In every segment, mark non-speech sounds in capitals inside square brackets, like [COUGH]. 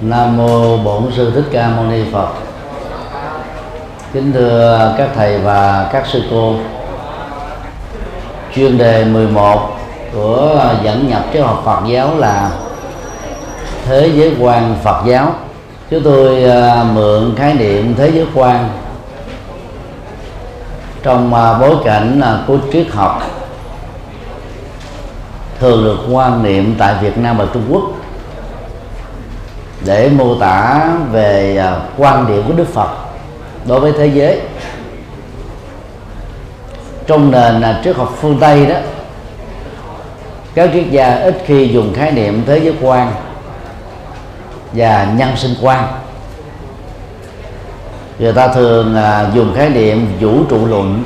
Nam mô Bổn sư Thích Ca Mâu Ni Phật. Kính thưa các thầy và các sư cô. Chuyên đề 11 của dẫn nhập triết học Phật giáo là thế giới quan Phật giáo. Chúng tôi à, mượn khái niệm thế giới quan trong à, bối cảnh à, của triết học thường được quan niệm tại Việt Nam và Trung Quốc để mô tả về à, quan điểm của Đức Phật đối với thế giới. Trong nền à, triết học phương Tây đó, các triết gia ít khi dùng khái niệm thế giới quan và nhân sinh quan. Người ta thường à, dùng khái niệm vũ trụ luận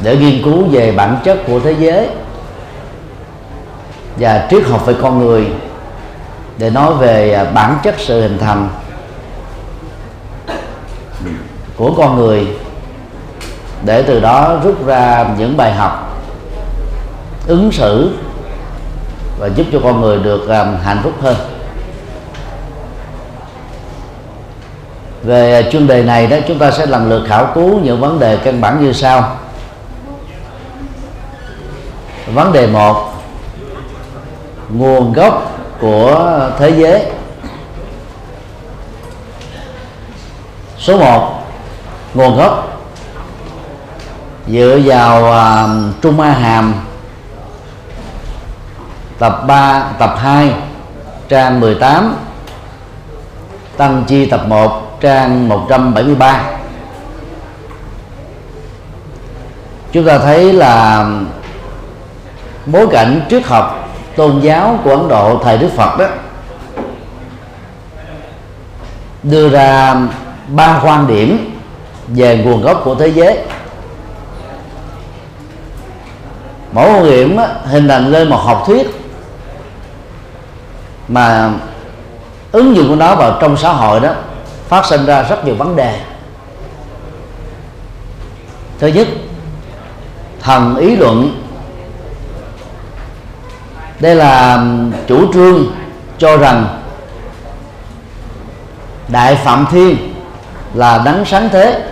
để nghiên cứu về bản chất của thế giới và triết học về con người để nói về à, bản chất sự hình thành của con người. Để từ đó rút ra những bài học, ứng xử và giúp cho con người được à, hạnh phúc hơn. Về à, chuyên đề này đó, chúng ta sẽ lần lượt khảo cứu những vấn đề căn bản như sau. Vấn đề một, nguồn gốc của thế giới. Số 1 nguồn gốc. Dựa vào uh, Trung A Hàm tập 3 tập 2 trang 18 Tăng chi tập 1 trang 173 chúng ta thấy là bối cảnh triết học tôn giáo của Ấn Độ thời Đức Phật đó, đưa ra ba quan điểm về nguồn gốc của thế giới. Mỗi quan điểm hình thành lên một học thuyết mà ứng dụng của nó vào trong xã hội đó, phát sinh ra rất nhiều vấn đề. Thứ nhất, thần ý luận đây là chủ trương cho rằng đại phạm thiên là đấng sáng thế.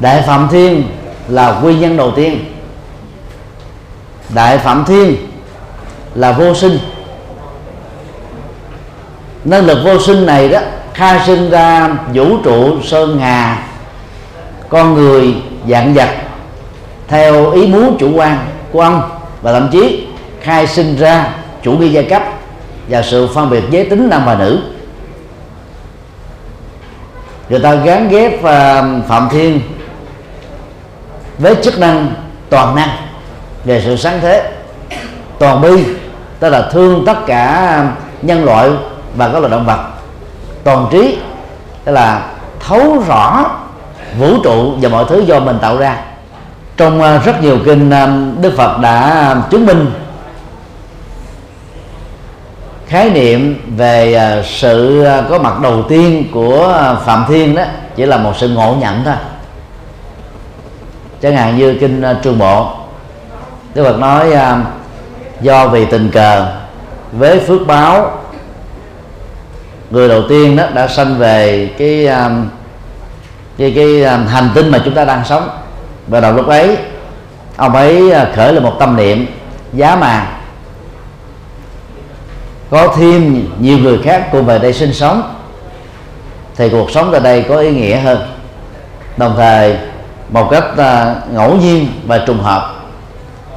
Đại phạm thiên là nguyên nhân đầu tiên. Đại phạm thiên là vô sinh. Năng lực vô sinh này đó khai sinh ra vũ trụ sơn hà con người dạng vật, theo ý muốn chủ quan của ông và thậm chí khai sinh ra chủ nghĩa giai cấp và sự phân biệt giới tính nam và nữ. Người ta gắn ghép à, phạm thiên với chức năng toàn năng về sự sáng thế, toàn bi, tức là thương tất cả nhân loại và các loài động vật. Toàn trí, tức là thấu rõ vũ trụ và mọi thứ do mình tạo ra trong à, rất nhiều kinh à, Đức Phật đã à, chứng minh khái niệm về sự có mặt đầu tiên của Phạm Thiên đó chỉ là một sự ngộ nhận thôi. Chẳng hạn như kinh Trường Bộ, Đức Phật nói do vì tình cờ với phước báo, người đầu tiên đó đã sanh về cái cái cái hành tinh mà chúng ta đang sống và đầu lúc ấy ông ấy à, khởi lên một tâm niệm giá mà có thêm nhiều người khác cùng về đây sinh sống thì cuộc sống tại đây có ý nghĩa hơn. Đồng thời một cách uh, ngẫu nhiên và trùng hợp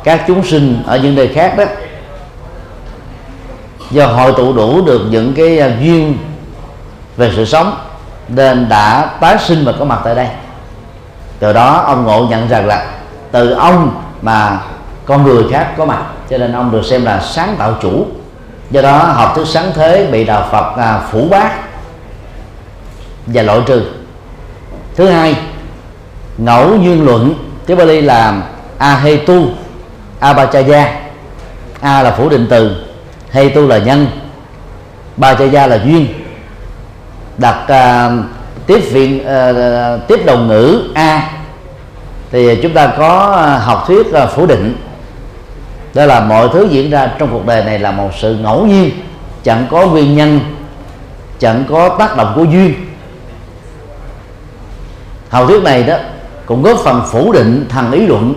các chúng sinh ở những nơi khác đó do hội tụ đủ được những cái uh, duyên về sự sống nên đã tái sinh và có mặt tại đây từ đó ông ngộ nhận rằng là từ ông mà con người khác có mặt cho nên ông được xem là sáng tạo chủ. Do đó học thuyết sáng thế bị đạo phật à, phủ bác và loại trừ. Thứ hai ngẫu duyên luận tiếng Bali là ahetu abachaya a là phủ định từ hetu là nhân bachaya là duyên. Đặt uh, tiếp viện uh, ờ, ờ, tiếp đồng ngữ a. Thì chúng ta có ờ, học thuyết uh, phủ định. Đó là mọi thứ diễn ra trong cuộc đời này là một sự ngẫu nhiên. Chẳng có nguyên nhân chẳng có tác động của duyên. Học thuyết này đó cũng góp phần phủ định thằng ý luận.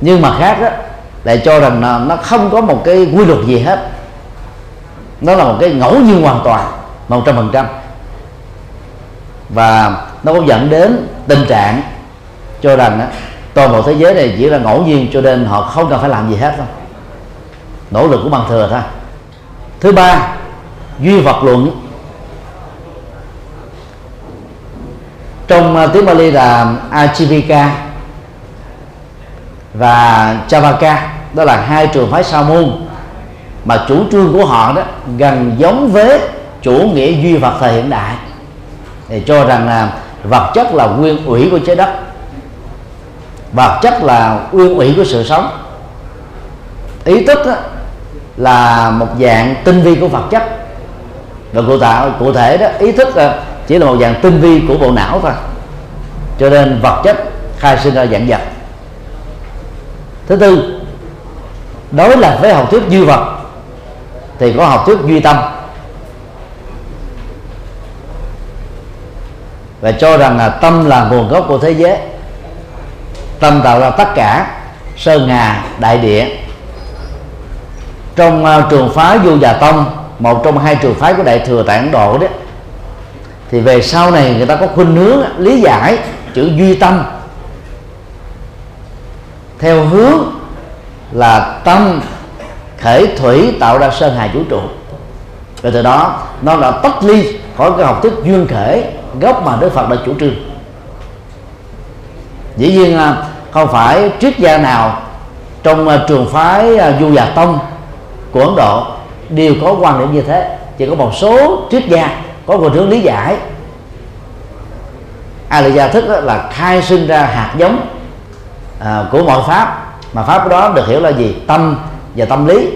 Nhưng mà khác đó lại cho rằng là nó không có một cái quy luật gì hết. Nó là một cái ngẫu nhiên hoàn toàn một trăm phần trăm và nó cũng dẫn đến tình trạng cho rằng á, toàn bộ thế giới này chỉ là ngẫu nhiên cho nên họ không cần phải làm gì hết thôi, nỗ lực của bằng thừa thôi. Thứ ba duy vật luận. Trong à, tiếng Bali là Ajivika và Chavaka đó là hai trường phái sa môn mà chủ trương của họ đó gần giống với chủ nghĩa duy vật thời hiện đại thì cho rằng là vật chất là nguyên ủy của trái đất. Vật chất là nguyên ủy của sự sống. Ý thức đó, là một dạng tinh vi của vật chất. Và cụ tạo cụ thể đó ý thức chỉ là một dạng tinh vi của bộ não thôi. Cho nên vật chất khai sinh ra dạng vật. Thứ tư đối lập với học thuyết duy vật thì có học thuyết duy tâm. Và cho rằng là tâm là nguồn gốc của thế giới. Tâm tạo ra tất cả sơn hà đại địa. Trong uh, trường phái vô già tông một trong hai trường phái của đại thừa tại ấn độ đó thì về sau này người ta có khuynh hướng lý giải chữ duy tâm. Theo hướng là tâm khởi thủy tạo ra sơn hà vũ trụ. Và từ đó nó đã tách ly khỏi cái học thuyết duyên khởi gốc mà đức phật đã chủ trương. Dĩ nhiên không phải triết gia nào trong à, trường phái à, du già tông của ấn độ đều có quan điểm như thế. Chỉ có một số triết gia có một hướng lý giải. A la gia thức là khai sinh ra hạt giống à, của mọi pháp. Mà pháp đó được hiểu là gì? Tâm và tâm lý.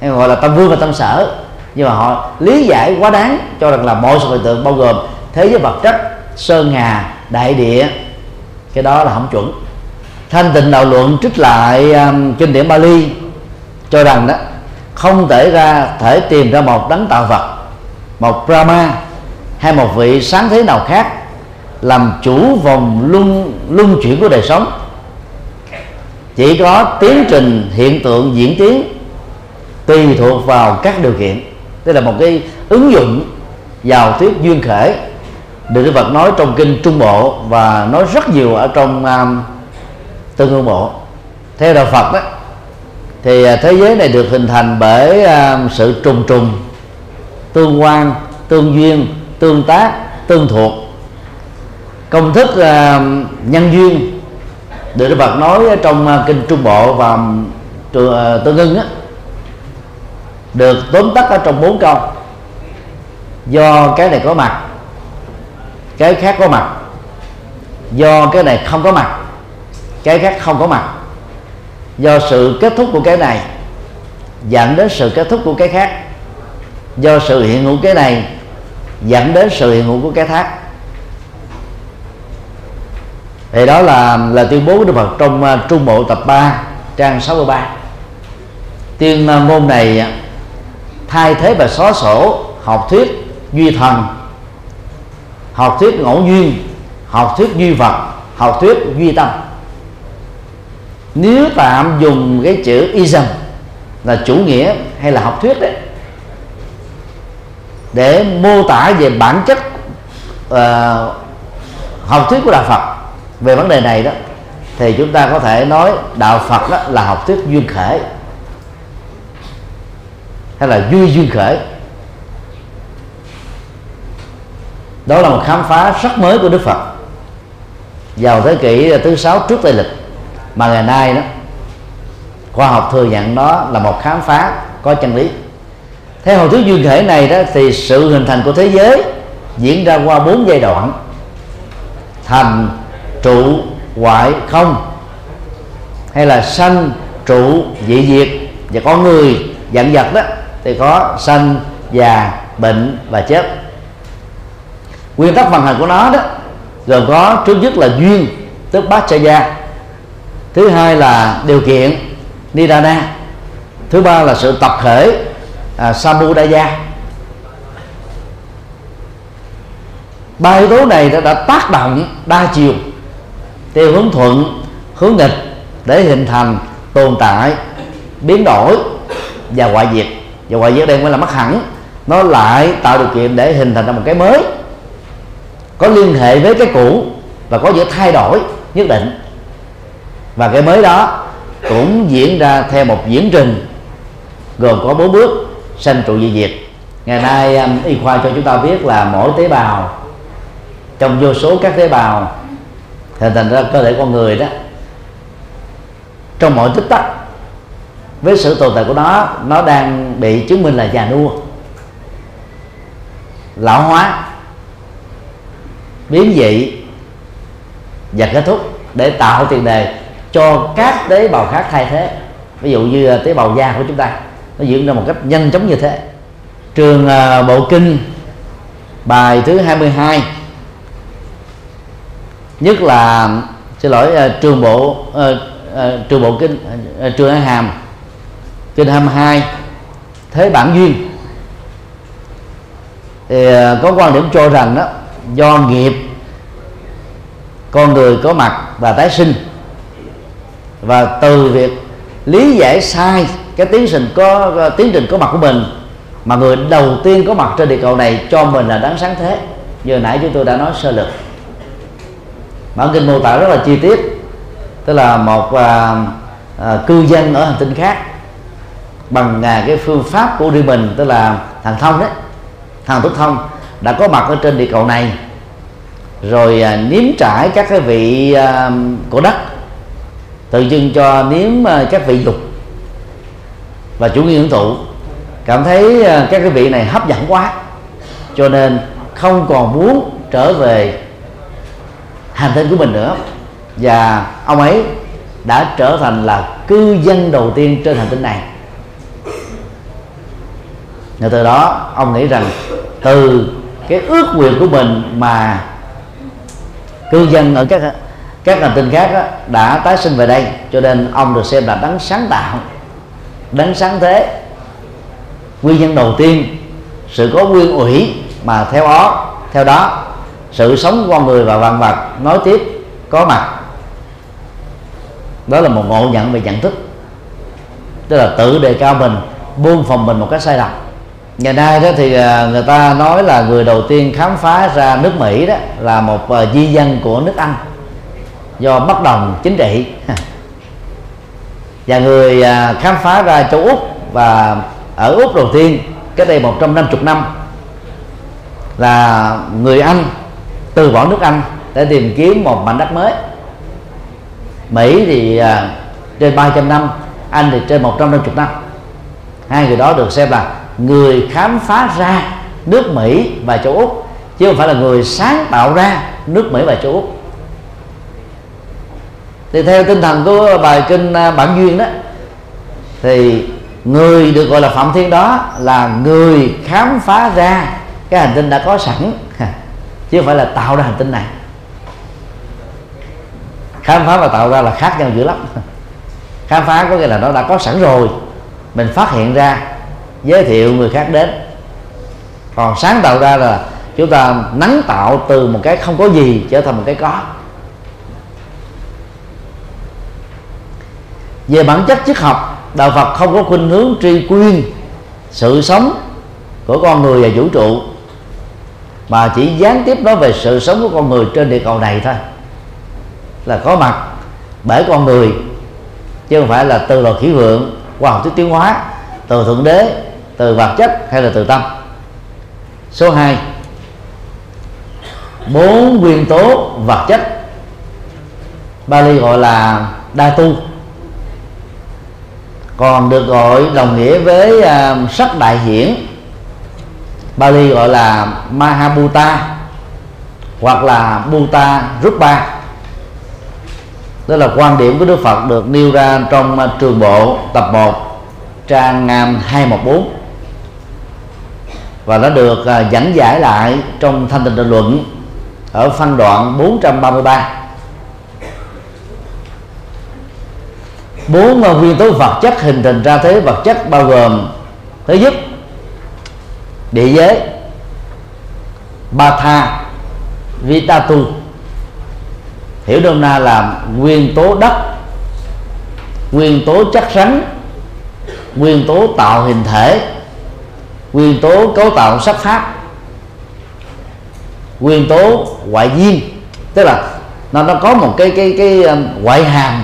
Hay gọi là tâm vương và tâm sở nhưng mà họ lý giải quá đáng cho rằng là mọi sự hiện tượng bao gồm thế giới vật chất sơn hà đại địa. Cái đó là không chuẩn. Thanh tịnh đạo luận trích lại um, kinh điển Bali cho rằng đó không thể ra thể tìm ra một đấng tạo vật một Brahma hay một vị sáng thế nào khác làm chủ vòng luân luân chuyển của đời sống. Chỉ có tiến trình hiện tượng diễn tiến tùy thuộc vào các điều kiện đây là một cái ứng dụng vào thuyết duyên khởi được Đức Phật nói trong kinh Trung Bộ và nói rất nhiều ở trong um, Tương Hương Bộ. Theo đạo Phật đó thì à, thế giới này được hình thành bởi um, sự trùng trùng tương quan tương duyên tương tác tương thuộc. Công thức uh, nhân duyên được Đức Phật nói trong uh, kinh Trung Bộ và uh, Tương Ưng á, được tóm tắt ở trong bốn câu. Do cái này có mặt cái khác có mặt. Do cái này không có mặt cái khác không có mặt. Do sự kết thúc của cái này dẫn đến sự kết thúc của cái khác. Do sự hiện hữu cái này dẫn đến sự hiện hữu của cái khác. Thì đó là là tuyên bố của Đức Phật trong uh, Trung Bộ tập 3 trang 63 tuyên uh, ngôn này à, thay thế và xóa sổ học thuyết duy thần học thuyết ngẫu duyên học thuyết duy vật học thuyết duy tâm. Nếu tạm dùng cái chữ ism là chủ nghĩa hay là học thuyết đấy để mô tả về bản chất uh, học thuyết của đạo Phật về vấn đề này đó thì chúng ta có thể nói đạo Phật đó là học thuyết duyên khởi hay là duy duyên khởi. Đó là một khám phá rất mới của Đức Phật. Vào thế kỷ thứ sáu trước Tây lịch, mà ngày nay đó, khoa học thừa nhận đó là một khám phá có chân lý. Theo hồi thuyết duyên thể này đó, thì sự hình thành của thế giới diễn ra qua bốn giai đoạn. Thành, trụ, hoại, không. Hay là sanh, trụ, dị diệt và con người dặn vật đó thì có sanh già bệnh và chết. Nguyên tắc vận hành của nó đó gồm có trước nhất là duyên tức bát cha gia. Thứ hai là điều kiện nidana. Thứ ba là sự tập thể à, samudaya. Ba yếu tố này đã, đã tác động đa chiều theo hướng thuận hướng nghịch để hình thành tồn tại biến đổi và hoại diệt và ngoại giới đây mới là mất hẳn. Nó lại tạo điều kiện để hình thành ra một cái mới. Có liên hệ với cái cũ và có những thay đổi nhất định. Và cái mới đó cũng diễn ra theo một diễn trình, gồm có bốn bước sanh trụ di diệt. Ngày nay um, y khoa cho chúng ta biết là mỗi tế bào, trong vô số các tế bào, hình thành ra cơ thể con người đó, trong mọi tích tắc với sự tồn tại của nó nó đang bị chứng minh là già nua, lão hóa, biến dị và kết thúc để tạo tiền đề cho các tế bào khác thay thế. Ví dụ như à, tế bào da của chúng ta, nó diễn ra một cách nhanh chóng như thế. Trường à, bộ kinh, bài thứ 22 nhất là, xin lỗi à, trường bộ trường bộ kinh trường Hàm kinh 22 thế bản duyên. Thì à, có quan điểm cho rằng đó do nghiệp con người có mặt và tái sinh. Và từ việc lý giải sai cái tiến trình có à, tiến trình có mặt của mình mà người đầu tiên có mặt trên địa cầu này cho mình là đáng sáng thế. Như nãy chúng tôi đã nói sơ lược. Bản kinh mô tả rất là chi tiết tức là một à, à, cư dân ở hành tinh khác bằng à, cái phương pháp của riêng mình tức là thằng thông đấy thằng thức thông đã có mặt ở trên địa cầu này. Rồi à, nếm trải các cái vị à, của đất tự dưng cho nếm à, các vị dục và chủ nghĩa hưởng thụ. Cảm thấy à, các cái vị này hấp dẫn quá cho nên không còn muốn trở về hành tinh của mình nữa. Và ông ấy đã trở thành là cư dân đầu tiên trên hành tinh này và từ đó ông nghĩ rằng từ cái ước nguyện của mình mà cư dân ở các các hành tinh khác đó, đã tái sinh về đây cho nên ông được xem là đấng sáng tạo đấng sáng thế. Nguyên nhân đầu tiên sự có nguyên ủy mà theo đó theo đó sự sống của con người và vạn vật nói tiếp có mặt. Đó là một ngộ nhận về nhận thức. Tức là tự đề cao mình buông phòng mình một cách sai lầm ngày nay đó thì à, người ta nói là người đầu tiên khám phá ra nước Mỹ đó là một à, di dân của nước Anh do bất đồng chính trị. [LAUGHS] Và người à, khám phá ra châu Úc và ở Úc đầu tiên cái đây 150 năm là người Anh từ bỏ nước Anh để tìm kiếm một mảnh đất mới. Mỹ thì trên 300 năm, Anh thì trên 150 năm. Hai người đó được xem là người khám phá ra nước Mỹ và châu Úc, chứ không phải là người sáng tạo ra nước Mỹ và châu Úc. Thì theo tinh thần của bài kinh à, bản duyên đó, thì người được gọi là phạm thiên đó là người khám phá ra cái hành tinh đã có sẵn chứ không phải là tạo ra hành tinh này. Khám phá và tạo ra là khác nhau dữ lắm. Khám phá có nghĩa là nó đã có sẵn rồi, mình phát hiện ra giới thiệu người khác đến. Còn sáng tạo ra là chúng ta nắng tạo từ một cái không có gì trở thành một cái có. Về bản chất triết học, đạo phật không có khuynh hướng tri quyên sự sống của con người và vũ trụ, mà chỉ gián tiếp nói về sự sống của con người trên địa cầu này thôi. Là có mặt bởi con người, chứ không phải là từ loài khí vượng qua học thuyết tiến hóa, từ thượng đế từ vật chất hay là từ tâm? Số 2 bốn nguyên tố vật chất. Bali gọi là đa tu. Còn được gọi đồng nghĩa với uh, sắc đại hiển. Bali gọi là Mahabhuta hoặc là Bhuta Rupa. Đó là quan điểm của Đức Phật được nêu ra trong uh, trường bộ tập 1 trang 214 và nó được à, uh, dẫn giải lại trong thanh tịnh định luận ở phân đoạn 433 bốn à, nguyên tố vật chất hình thành ra thế vật chất bao gồm thứ nhất địa giới ba tha vitatu. Hiểu đơn na là nguyên tố đất nguyên tố chất rắn nguyên tố tạo hình thể nguyên tố cấu tạo sắc pháp nguyên tố ngoại duyên. Tức là nó nó có một cái cái cái um, ngoại hàm,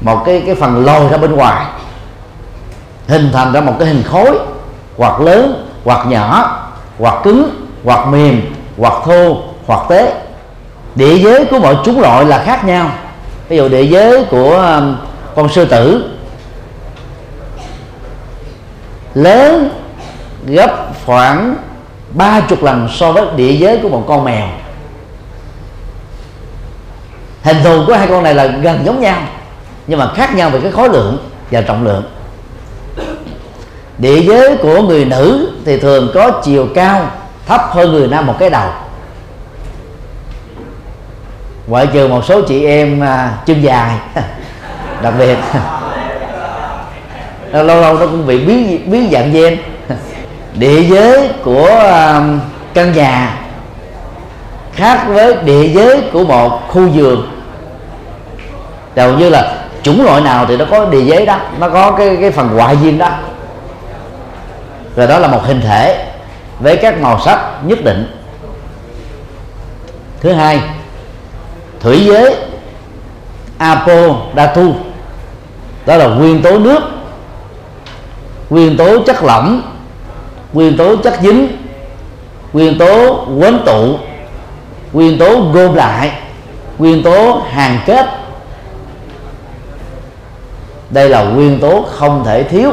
một cái cái phần lồi ra bên ngoài. Hình thành ra một cái hình khối, hoặc lớn, hoặc nhỏ, hoặc cứng, hoặc mềm, hoặc thô, hoặc tế. Địa giới của mọi chúng loại là khác nhau. Ví dụ địa giới của um, con sư tử. Lớn gấp khoảng ba chục lần so với địa giới của một con mèo. Hình thù của hai con này là gần giống nhau nhưng mà khác nhau về cái khối lượng và trọng lượng. Địa giới của người nữ thì thường có chiều cao thấp hơn người nam một cái đầu. Ngoại trừ một số chị em à, chân dài [LAUGHS] đặc biệt. [LAUGHS] Lâu lâu nó cũng bị biến biến dạng gen địa giới của um, căn nhà khác với địa giới của một khu vườn. Đầu như là chủng loại nào thì nó có địa giới đó, nó có cái cái phần ngoại duyên đó. Rồi đó là một hình thể với các màu sắc nhất định. Thứ hai, thủy giới apo datu đó là nguyên tố nước, nguyên tố chất lỏng nguyên tố chất dính nguyên tố quấn tụ nguyên tố gom lại nguyên tố hàng kết. Đây là nguyên tố không thể thiếu.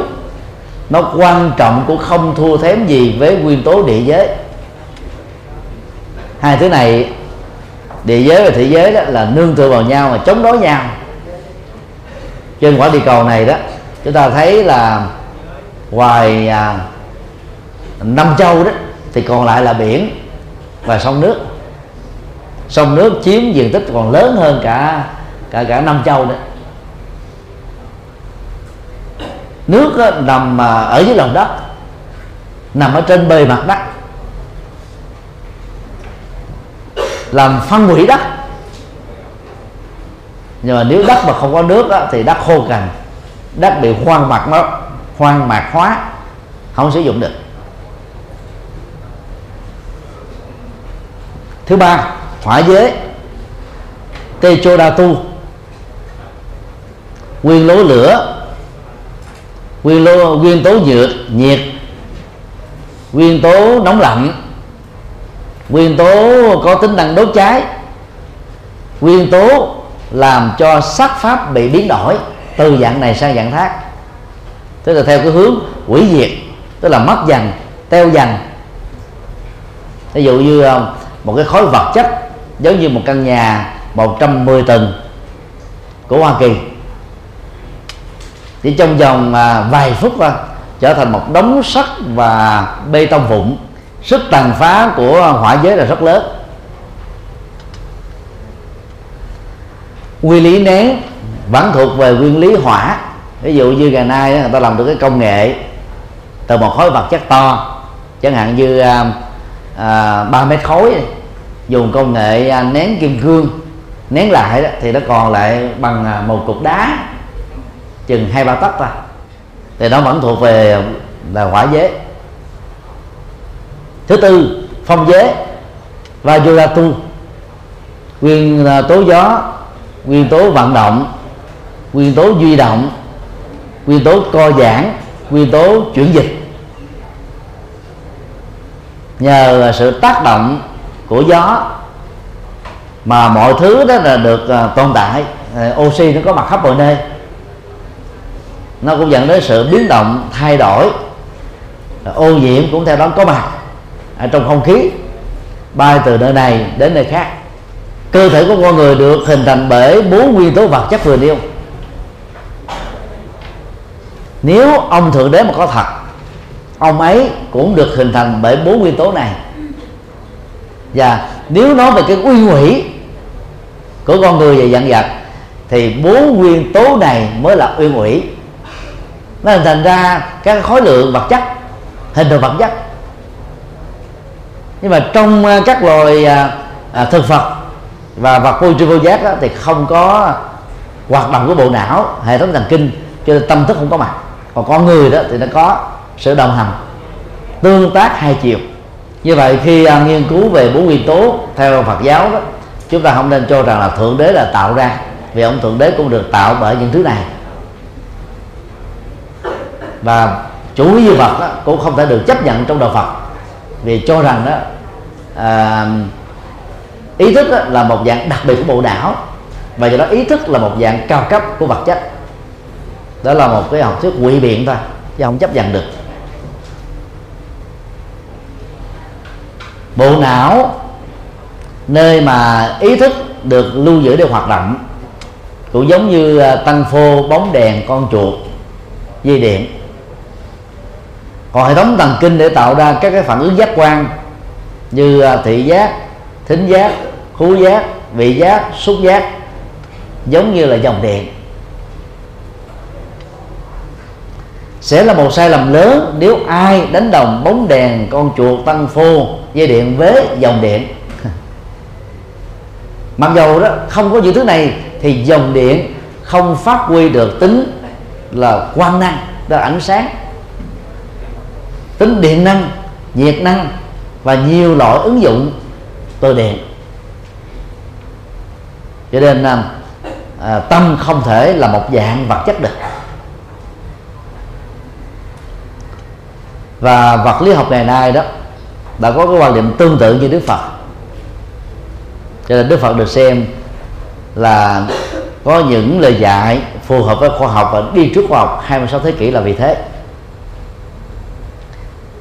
Nó quan trọng cũng không thua kém gì với nguyên tố địa giới. Hai thứ này địa giới và thị giới đó là nương tựa vào nhau mà chống đối nhau. Trên quả địa cầu này đó chúng ta thấy là ngoài à, năm châu đó thì còn lại là biển và sông nước. Sông nước chiếm diện tích còn lớn hơn cả cả cả năm châu nữa. Nước đó, nằm à, ở dưới lòng đất nằm ở trên bề mặt đất. Làm phân hủy đất. Nhưng mà nếu đất mà không có nước đó thì đất khô cằn đất bị hoang mạc nó hoang mạc hóa không sử dụng được. Thứ ba, hỏa giới. Tê chô đa tu. Nguyên lố lửa. Nguyên lô nguyên tố nhiệt nhiệt. Nguyên tố nóng lạnh. Nguyên tố có tính năng đốt cháy. Nguyên tố làm cho sắc pháp bị biến đổi từ dạng này sang dạng khác. Tức là theo cái hướng hủy diệt, tức là mất dần, teo dần. Ví dụ như um, một cái khối vật chất giống như một căn nhà 110 tầng của Hoa Kỳ. Chỉ trong vòng à, vài phút thôi trở thành một đống sắt và bê tông vụn. Sức tàn phá của hỏa giới là rất lớn. Nguyên lý nén vẫn thuộc về nguyên lý hỏa. Ví dụ như ngày nay người ta làm được cái công nghệ từ một khối vật chất to chẳng hạn như à, à, 3 mét khối dùng công nghệ nén kim cương nén lại đó, thì nó còn lại bằng à, một cục đá. Chừng hai ba tấc thôi. Thì nó vẫn thuộc về là hỏa giới thứ tư phong giới và tu. Nguyên à, tố gió nguyên tố vận động nguyên tố duy động nguyên tố co giãn nguyên tố chuyển dịch. Nhờ sự tác động của gió. Mà mọi thứ đó là được uh, tồn tại. Uh, oxy nó có mặt khắp mọi nơi. Nó cũng dẫn đến sự biến động thay đổi. Ô nhiễm cũng theo đó có mặt ở trong không khí. Bay từ nơi này đến nơi khác. Cơ thể của con người được hình thành bởi bốn nguyên tố vật chất vừa nêu. Nếu ông thượng đế mà có thật ông ấy cũng được hình thành bởi bốn nguyên tố này và nếu nói về cái uy hủy của con người và dặn vật thì bốn nguyên tố này mới là uyên ủy nó hình thành ra các khối lượng vật chất hình thành vật chất. Nhưng mà trong à, các loài à, à, thực vật và vật vô tri vô giác đó, thì không có hoạt động của bộ não hệ thống thần kinh cho nên tâm thức không có mặt. Còn con người đó thì nó có sự đồng hành tương tác hai chiều như vậy khi uh, nghiên cứu về bốn nguyên tố theo Phật giáo đó chúng ta không nên cho rằng là thượng đế là tạo ra vì ông thượng đế cũng được tạo bởi những thứ này. Và chủ như vật đó, cũng không thể được chấp nhận trong đạo Phật vì cho rằng đó à, ý thức đó là một dạng đặc biệt của bộ não và do đó ý thức là một dạng cao cấp của vật chất. Đó là một cái học thuyết quỷ biện thôi chứ không chấp nhận được. Bộ não, nơi mà ý thức được lưu giữ để hoạt động, cũng giống như à, tăng phô bóng đèn con chuột, dây điện. Còn hệ thống thần kinh để tạo ra các cái phản ứng giác quan như à, thị giác, thính giác, khứu giác, vị giác, xúc giác, giống như là dòng điện. Sẽ là một sai lầm lớn nếu ai đánh đồng bóng đèn con chuột tăng phô dây điện với dòng điện. Mặc dầu đó không có những thứ này thì dòng điện không phát huy được tính là quang năng là ánh sáng. Tính điện năng nhiệt năng và nhiều loại ứng dụng từ điện. Cho nên à, à tâm không thể là một dạng vật chất được. Và vật lý học ngày nay đó đã có cái quan điểm tương tự như Đức Phật. Cho nên Đức Phật được xem là có những lời dạy phù hợp với khoa học và đi trước khoa học 26 thế kỷ là vì thế.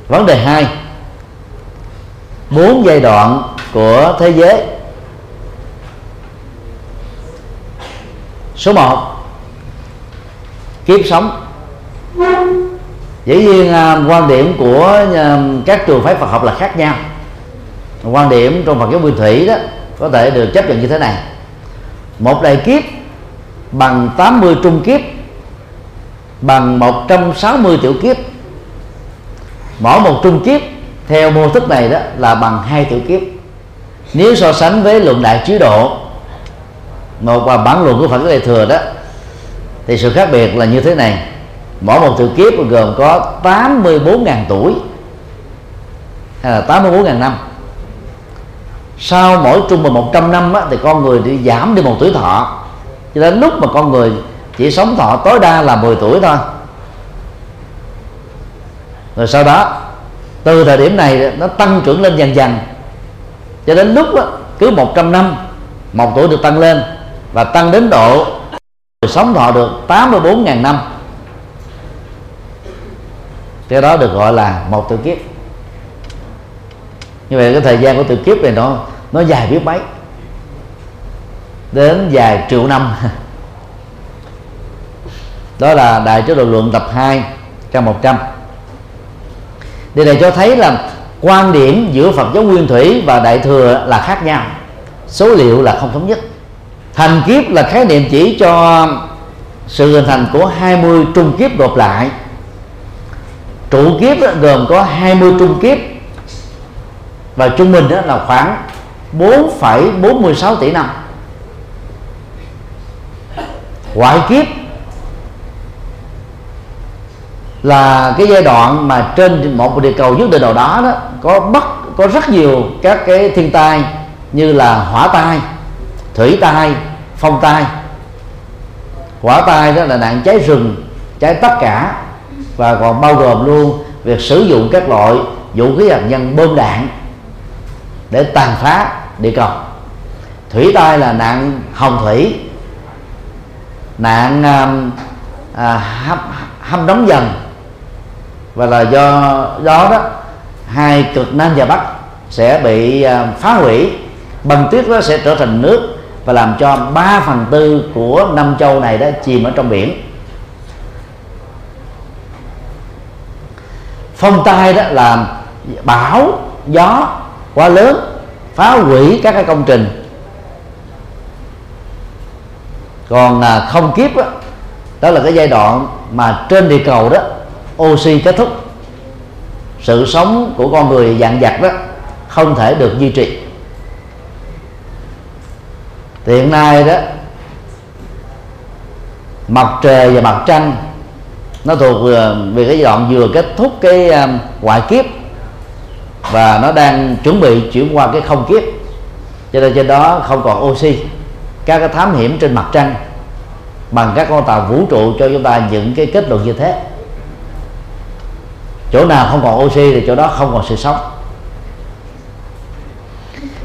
Vấn đề hai, bốn giai đoạn của thế giới. Số 1 kiếp sống dĩ nhiên à, quan điểm của à, các trường phái Phật học là khác nhau. Quan điểm trong Phật giáo nguyên thủy đó có thể được chấp nhận như thế này. Một đại kiếp bằng 80 trung kiếp, bằng 160 tiểu kiếp. Mỗi một trung kiếp theo mô thức này đó là bằng hai tiểu kiếp. Nếu so sánh với luận đại chứa độ, một và bản luận của Phật giáo Đại thừa đó, thì sự khác biệt là như thế này mỗi một tiểu kiếp gồm có 84.000 tuổi hay là 84.000 năm. Sau mỗi trung bình 100 năm á, thì con người đi giảm đi một tuổi thọ. Cho đến lúc mà con người chỉ sống thọ tối đa là 10 tuổi thôi. Rồi sau đó từ thời điểm này nó tăng trưởng lên dần dần. Cho đến lúc đó, cứ 100 năm một tuổi được tăng lên và tăng đến độ sống thọ được 84.000 năm cái đó được gọi là một tiểu kiếp. Như vậy cái thời gian của tiểu kiếp này nó nó dài biết mấy? Đến dài triệu năm. [LAUGHS] Đó là đại chế độ luận tập 2 trang 100 điều này cho thấy là quan điểm giữa Phật giáo Nguyên Thủy và Đại thừa là khác nhau. Số liệu là không thống nhất. Thành kiếp là khái niệm chỉ cho sự hình thành của 20 trung kiếp gộp lại trụ kiếp đó, gồm có 20 trung kiếp. Và trung bình đó là khoảng 4,46 tỷ năm. Ngoại kiếp là cái giai đoạn mà trên một địa cầu nhất địa đầu đó đó có bất có rất nhiều các cái thiên tai như là hỏa tai thủy tai phong tai. Hỏa tai đó là nạn cháy rừng cháy tất cả và còn bao gồm luôn việc sử dụng các loại vũ khí hạt nhân bom đạn để tàn phá địa cầu. Thủy tai là nạn hồng thủy nạn à, à, hâm, hâm nóng dần. Và là do đó đó hai cực nam và bắc sẽ bị à, phá hủy. Băng tuyết đó sẽ trở thành nước và làm cho 3 phần tư của năm châu này đó chìm ở trong biển. Phong tai đó là bão gió quá lớn phá hủy các cái công trình. Còn à, không kiếp đó, đó là cái giai đoạn mà trên địa cầu đó oxy kết thúc. Sự sống của con người dạng vật đó không thể được duy trì. Thì hiện nay đó mặt trời và mặt trăng nó thuộc ờ, về cái giai đoạn vừa kết thúc cái ờ, ngoại kiếp và nó đang chuẩn bị chuyển qua cái không kiếp. Cho nên trên đó không còn oxy. Các cái thám hiểm trên mặt trăng bằng các con tàu vũ trụ cho chúng ta những cái kết luận như thế. Chỗ nào không còn oxy thì chỗ đó không còn sự sống.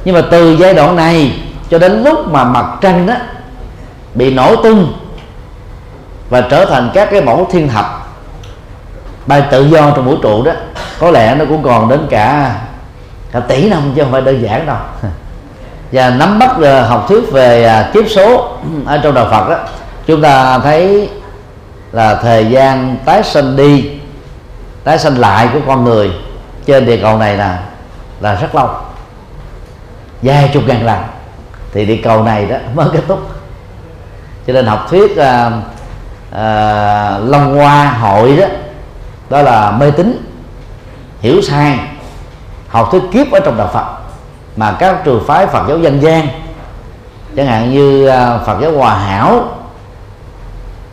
Nhưng mà từ giai đoạn này cho đến lúc mà mặt trăng đó bị nổ tung và trở thành các cái mẫu thiên thập bay tự do trong vũ trụ đó có lẽ nó cũng còn đến cả cả tỷ năm chứ không phải đơn giản đâu. [LAUGHS] Và nắm bắt ờ, học thuyết về à, kiếp số ở trong đạo Phật đó chúng ta thấy là thời gian tái sinh đi tái sinh lại của con người trên địa cầu này là là rất lâu vài chục ngàn lần. Thì địa cầu này đó [LAUGHS] mới kết thúc. Cho nên học thuyết uh, à, long hoa hội đó đó là mê tín hiểu sai học thuyết kiếp ở trong đạo Phật mà các trường phái Phật giáo dân gian chẳng hạn như ờ, Phật giáo Hòa Hảo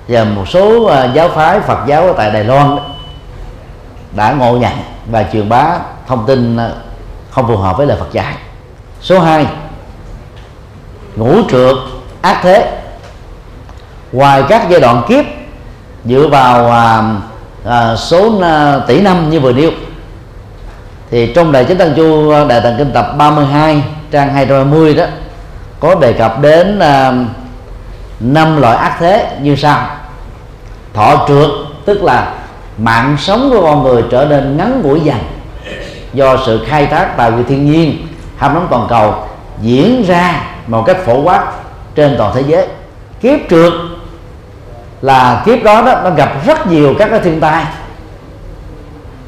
và một số ờ, giáo phái Phật giáo ở tại Đài Loan đã ngộ nhận và truyền bá thông tin không phù hợp với lời Phật dạy. Số 2 ngũ trượt ác thế ngoài các giai đoạn kiếp dựa vào à, à, số à, tỷ năm như vừa nêu thì trong đại chánh tăng chu à, đại tạng kinh tập 32 trang 220 đó có đề cập đến à, năm loại ác thế như sau. Thọ trượt tức là mạng sống của con người trở nên ngắn ngủi dần do sự khai thác tài nguyên thiên nhiên ham nóng toàn cầu diễn ra một cách phổ quát trên toàn thế giới. Kiếp trượt là kiếp đó, đó nó gặp rất nhiều các cái thiên tai.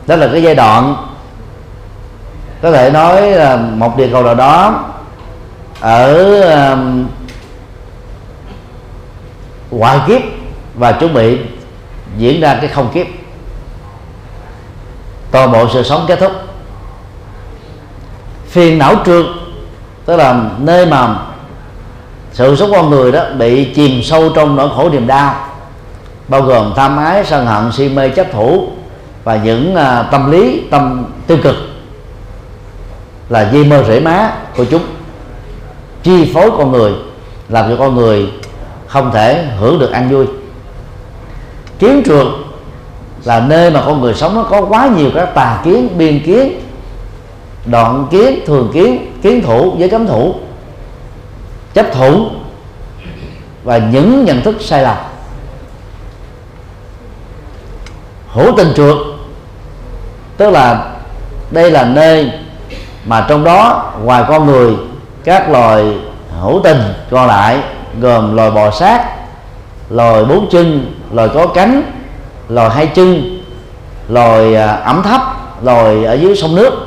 Đó là cái giai đoạn có thể nói là một địa cầu nào đó ở um, ngoại kiếp và chuẩn bị diễn ra cái không kiếp. Toàn bộ sự sống kết thúc. Phiền não trượt tức là nơi mà sự sống con người đó bị chìm sâu trong nỗi khổ niềm đau bao gồm tham ái sân hận si mê chấp thủ và những uh, tâm lý tâm tiêu cực là dây mơ rễ má của chúng. Chi phối con người làm cho con người không thể hưởng được an vui. Kiến trường là nơi mà con người sống nó có quá nhiều các tà kiến biên kiến đoạn kiến thường kiến kiến thủ với cấm thủ chấp thủ và những nhận thức sai lầm. Hữu tình trượt tức là đây là nơi mà trong đó ngoài con người, các loài hữu tình còn lại gồm loài bò sát, loài bốn chân, loài có cánh, loài hai chân, loài à, ẩm thấp, loài ở dưới sông nước.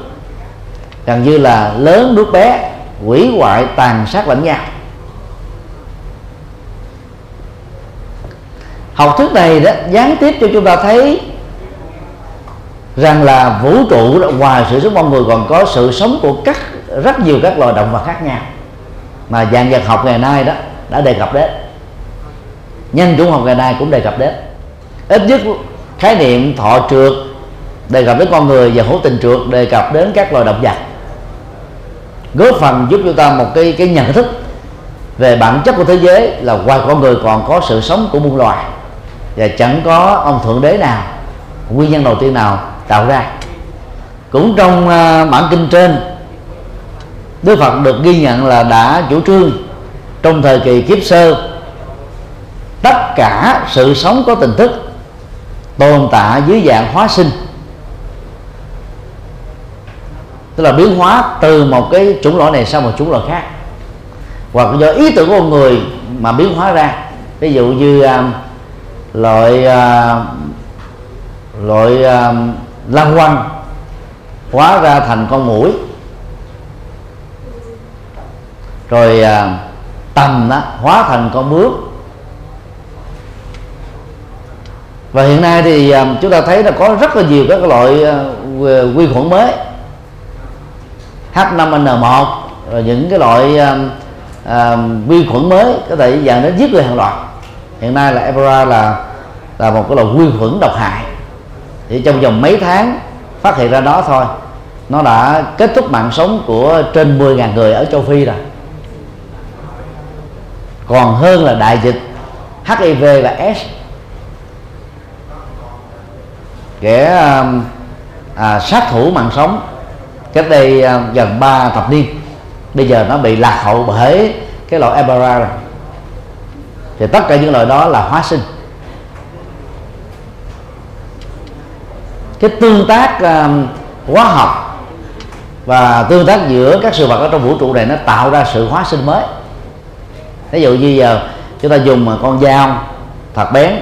Gần như là lớn nước bé, quỷ hoại, tàn sát lẫn nhau. Học thuyết này đó, gián tiếp cho chúng ta thấy rằng là vũ trụ ngoài sự sống con người còn có sự sống của các, rất nhiều các loài động vật khác nhau. Mà dạng vật học ngày nay đó, đã đề cập đến. Nhân chủng học ngày nay cũng đề cập đến. Ít nhất khái niệm thọ trượt, đề cập đến con người và hữu tình trượt, đề cập đến các loài động vật. Góp phần giúp chúng ta một cái cái nhận thức về bản chất của thế giới là ngoài con người còn có sự sống của muôn loài. Và chẳng có ông thượng đế nào, nguyên nhân đầu tiên nào tạo ra. Cũng trong à, bản kinh trên Đức Phật được ghi nhận là đã chủ trương trong thời kỳ kiếp sơ tất cả sự sống có tình thức tồn tại dưới dạng hóa sinh. Tức là biến hóa từ một cái chủng loại này sang một chủng loại khác. Hoặc do ý tưởng của con người mà biến hóa ra. Ví dụ như uh, loại uh, loại uh, lăng quăng hóa ra thành con mũi. Rồi à, tầm đó hóa thành con bướm và hiện nay thì à, chúng ta thấy là có rất là nhiều các loại à, vi khuẩn mới. H5N1 rồi những cái loại à, à, vi khuẩn mới có thể dẫn đến giết người hàng loạt. Hiện nay là Ebola là là một cái loại vi khuẩn độc hại thì trong vòng mấy tháng phát hiện ra đó thôi nó đã kết thúc mạng sống của trên 10.000 người ở châu Phi rồi. Còn hơn là đại dịch HIV và S. Kẻ um, à, sát thủ mạng sống cách đây à, gần 3 thập niên bây giờ nó bị lạc hậu bởi cái loại Ebola rồi. Thì tất cả những loại đó là hóa sinh. Cái tương tác uh, hóa học và tương tác giữa các sự vật ở trong vũ trụ này nó tạo ra sự hóa sinh mới. Ví dụ như giờ chúng ta dùng ờ, con dao thật bén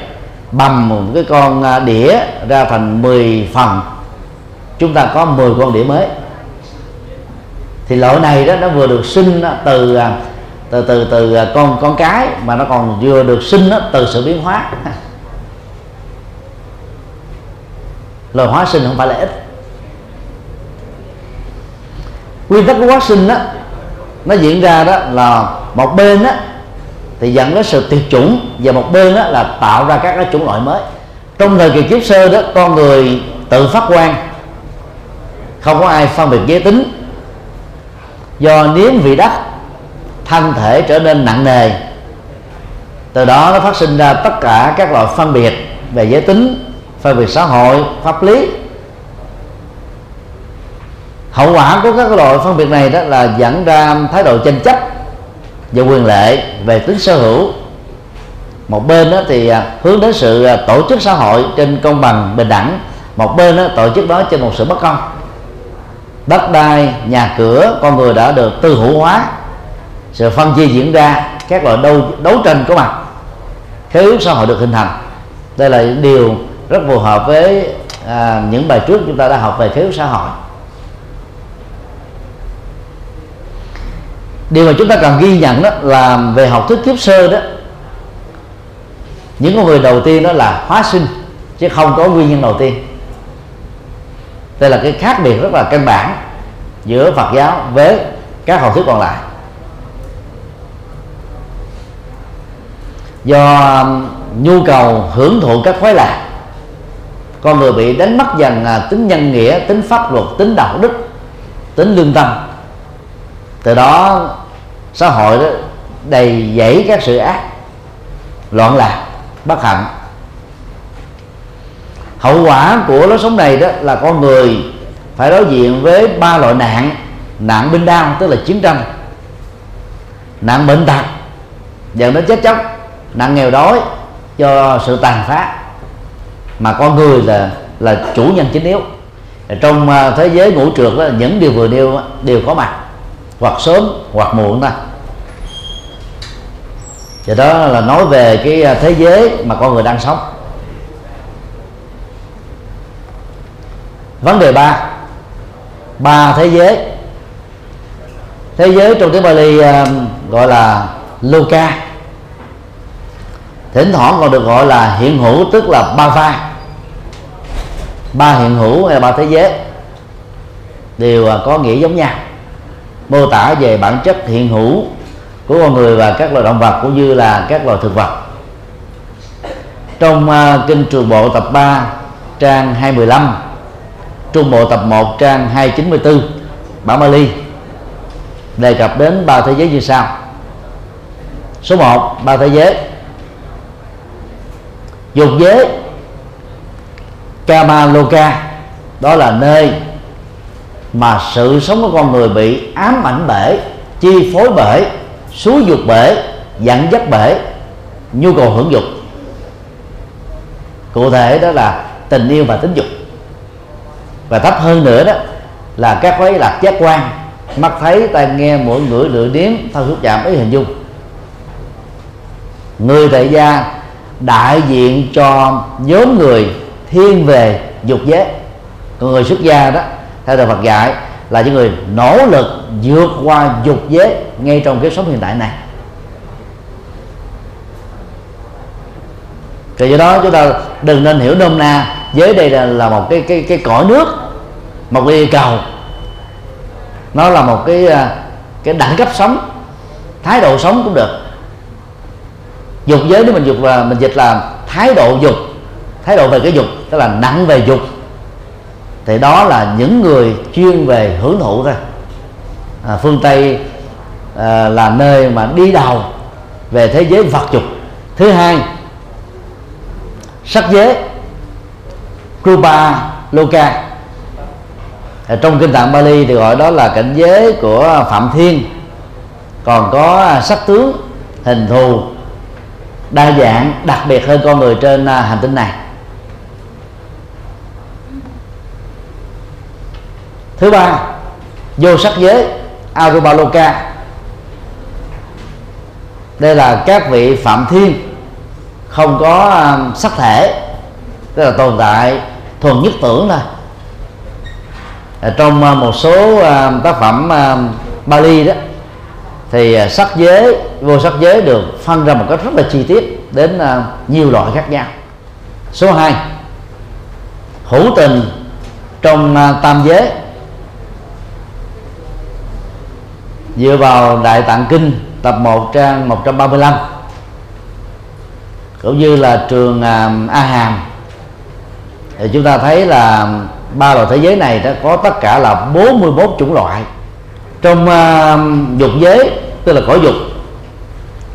bầm một cái con ờ, đĩa ra thành 10 phần. Chúng ta có 10 con đĩa mới. Thì loại này đó nó vừa được sinh ờ, từ từ từ từ con con cái mà nó còn vừa được sinh từ sự biến hóa. [LAUGHS] lời hóa sinh không phải là ít. Nguyên tắc của hóa sinh đó nó diễn ra đó là một bên đó thì dẫn đến sự tuyệt chủng và một bên đó là tạo ra các cái chủng loại mới. Trong thời kỳ kiếp sơ đó, con người tự phát quan không có ai phân biệt giới tính. Do nếm vị đất thân thể trở nên nặng nề. Từ đó nó phát sinh ra tất cả các loại phân biệt về giới tính phân biệt xã hội pháp lý. Hậu quả của các loại phân biệt này đó là dẫn ra thái độ tranh chấp và quyền lệ về tính sở hữu. Một bên đó thì à, hướng đến sự à, tổ chức xã hội trên công bằng bình đẳng. Một bên đó tổ chức đó trên một sự bất công. Đất đai nhà cửa con người đã được tư hữu hóa. Sự phân chia diễn ra các loại đấu, đấu tranh có mặt. Khế ước xã hội được hình thành. Đây là điều rất phù hợp với à, những bài trước chúng ta đã học về khế ước xã hội. Điều mà chúng ta cần ghi nhận đó là về học thuyết kiếp sơ đó những con người đầu tiên đó là hóa sinh chứ không có nguyên nhân đầu tiên. Đây là cái khác biệt rất là căn bản giữa Phật giáo với các học thuyết còn lại. Do nhu cầu hưởng thụ các khoái lạc con người bị đánh mất dần à, tính nhân nghĩa, tính pháp luật, tính đạo đức, tính lương tâm. Từ đó, xã hội đó đầy dẫy các sự ác, loạn lạc, bất hạnh. Hậu quả của lối sống này đó là con người phải đối diện với ba loại nạn. Nạn binh đao, tức là chiến tranh. Nạn bệnh tật dẫn đến chết chóc. Nạn nghèo đói cho sự tàn phá mà con người là là chủ nhân chính yếu. Trong à, thế giới ngũ trượt đó những điều vừa nêu đều có mặt. Hoặc sớm hoặc muộn thôi. Và đó là nói về cái à, thế giới mà con người đang sống. Vấn đề ba. Ba thế giới. Thế giới trong tiếng Bali uh, gọi là Loka. Thỉnh thoảng còn được gọi là hiện hữu tức là ba va ba hiện hữu hay là ba thế giới đều à, có nghĩa giống nhau. Mô tả về bản chất hiện hữu của con người và các loài động vật cũng như là các loài thực vật. Trong uh, kinh trường bộ tập 3 trang 215 trung bộ tập 1 trang 294 bản Bali đề cập đến ba thế giới như sau. Số 1 ba thế giới. Dục giới Kamaloka. Đó là nơi mà sự sống của con người bị ám ảnh bể chi phối bể xúi dục bể dẫn dắt bể nhu cầu hưởng dục. Cụ thể đó là tình yêu và tính dục. Và thấp hơn nữa đó là các khối lạc giác quan. Mắt thấy tai nghe mũi ngửi lưỡi điếm thân xúc chạm ý hình dung. Người tại gia đại diện cho nhóm người thiên về dục giới còn người xuất gia đó theo đạo Phật dạy là những người nỗ lực vượt qua dục giới ngay trong cái sống hiện tại này. Thì do đó chúng ta đừng nên hiểu nôm na giới đây là, là một cái cái cái cõi nước một cái cầu. Nó là một cái à, cái đẳng cấp sống thái độ sống cũng được. Dục giới nếu mình dục là mình dịch là thái độ dục thái độ về cái dục tức là nặng về dục. Thì đó là những người chuyên về hưởng thụ thôi. À, phương tây à, là nơi mà đi đầu về thế giới vật dục. Thứ hai sắc giới Krupa Loka. Ở trong kinh tạng Bali thì gọi đó là cảnh giới của Phạm Thiên. Còn có à, sắc tướng hình thù đa dạng đặc biệt hơn con người trên à, hành tinh này. Thứ ba, vô sắc giới, Arubaloka. Đây là các vị phạm thiên, không có um, sắc thể, tức là tồn tại thuần nhất tưởng thôi. Trong uh, một số um, tác phẩm um, Bali đó, thì uh, sắc giới, vô sắc giới được phân ra một cách rất là chi tiết đến uh, nhiều loại khác nhau. Số 2 hữu tình trong tam giới. Dựa vào đại tạng kinh tập 1 trang 135 cũng như là trường à, A Hàm. Thì chúng ta thấy là ba loại thế giới này đã có tất cả là 41 chủng loại. Trong uh, dục giới tức là cõi dục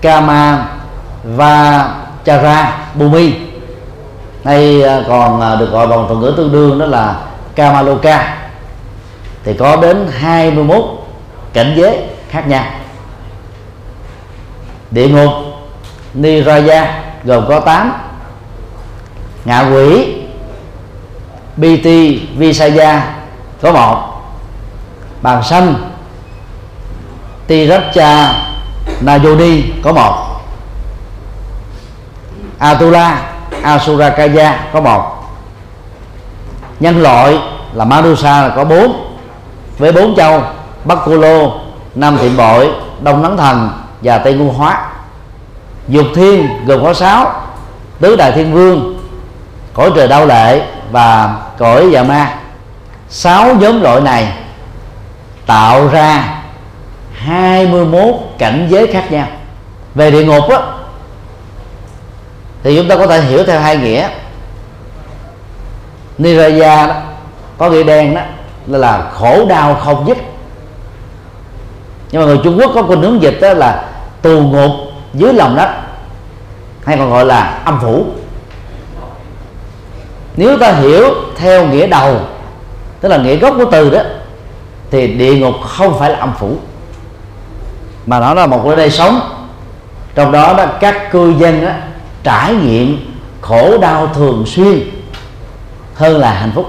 Kama và Chara Bumi hay uh, à, còn uh, được gọi bằng thuật ngữ tương đương đó là Kamaloka thì có đến 21 cảnh giới khác nhau. Địa ngục niraya gồm có 8 ngạ quỷ bt visaya có một. Bàn xanh tiracha najoni có một. Atula asurakaya có một. Nhân loại, là manusa là có bốn. Với bốn châu bắc cô lô, nam thiện bội, đông nắng thần và tây ngu hóa. Dục thiên, gồm có sáu, tứ đại thiên vương, cõi trời đau lệ và cõi dạ ma. Sáu nhóm loại này tạo ra 21 cảnh giới khác nhau. Về địa ngục á, thì chúng ta có thể hiểu theo hai nghĩa. Niraya đó, có nghĩa đen đó, là khổ đau không dứt nhưng mà người Trung Quốc có con hướng dịch đó là tù ngục dưới lòng đất hay còn gọi là âm phủ. Nếu ta hiểu theo nghĩa đầu tức là nghĩa gốc của từ đó thì địa ngục không phải là âm phủ mà nó là một nơi đây sống. Trong đó đó các cư dân đó, trải nghiệm khổ đau thường xuyên hơn là hạnh phúc.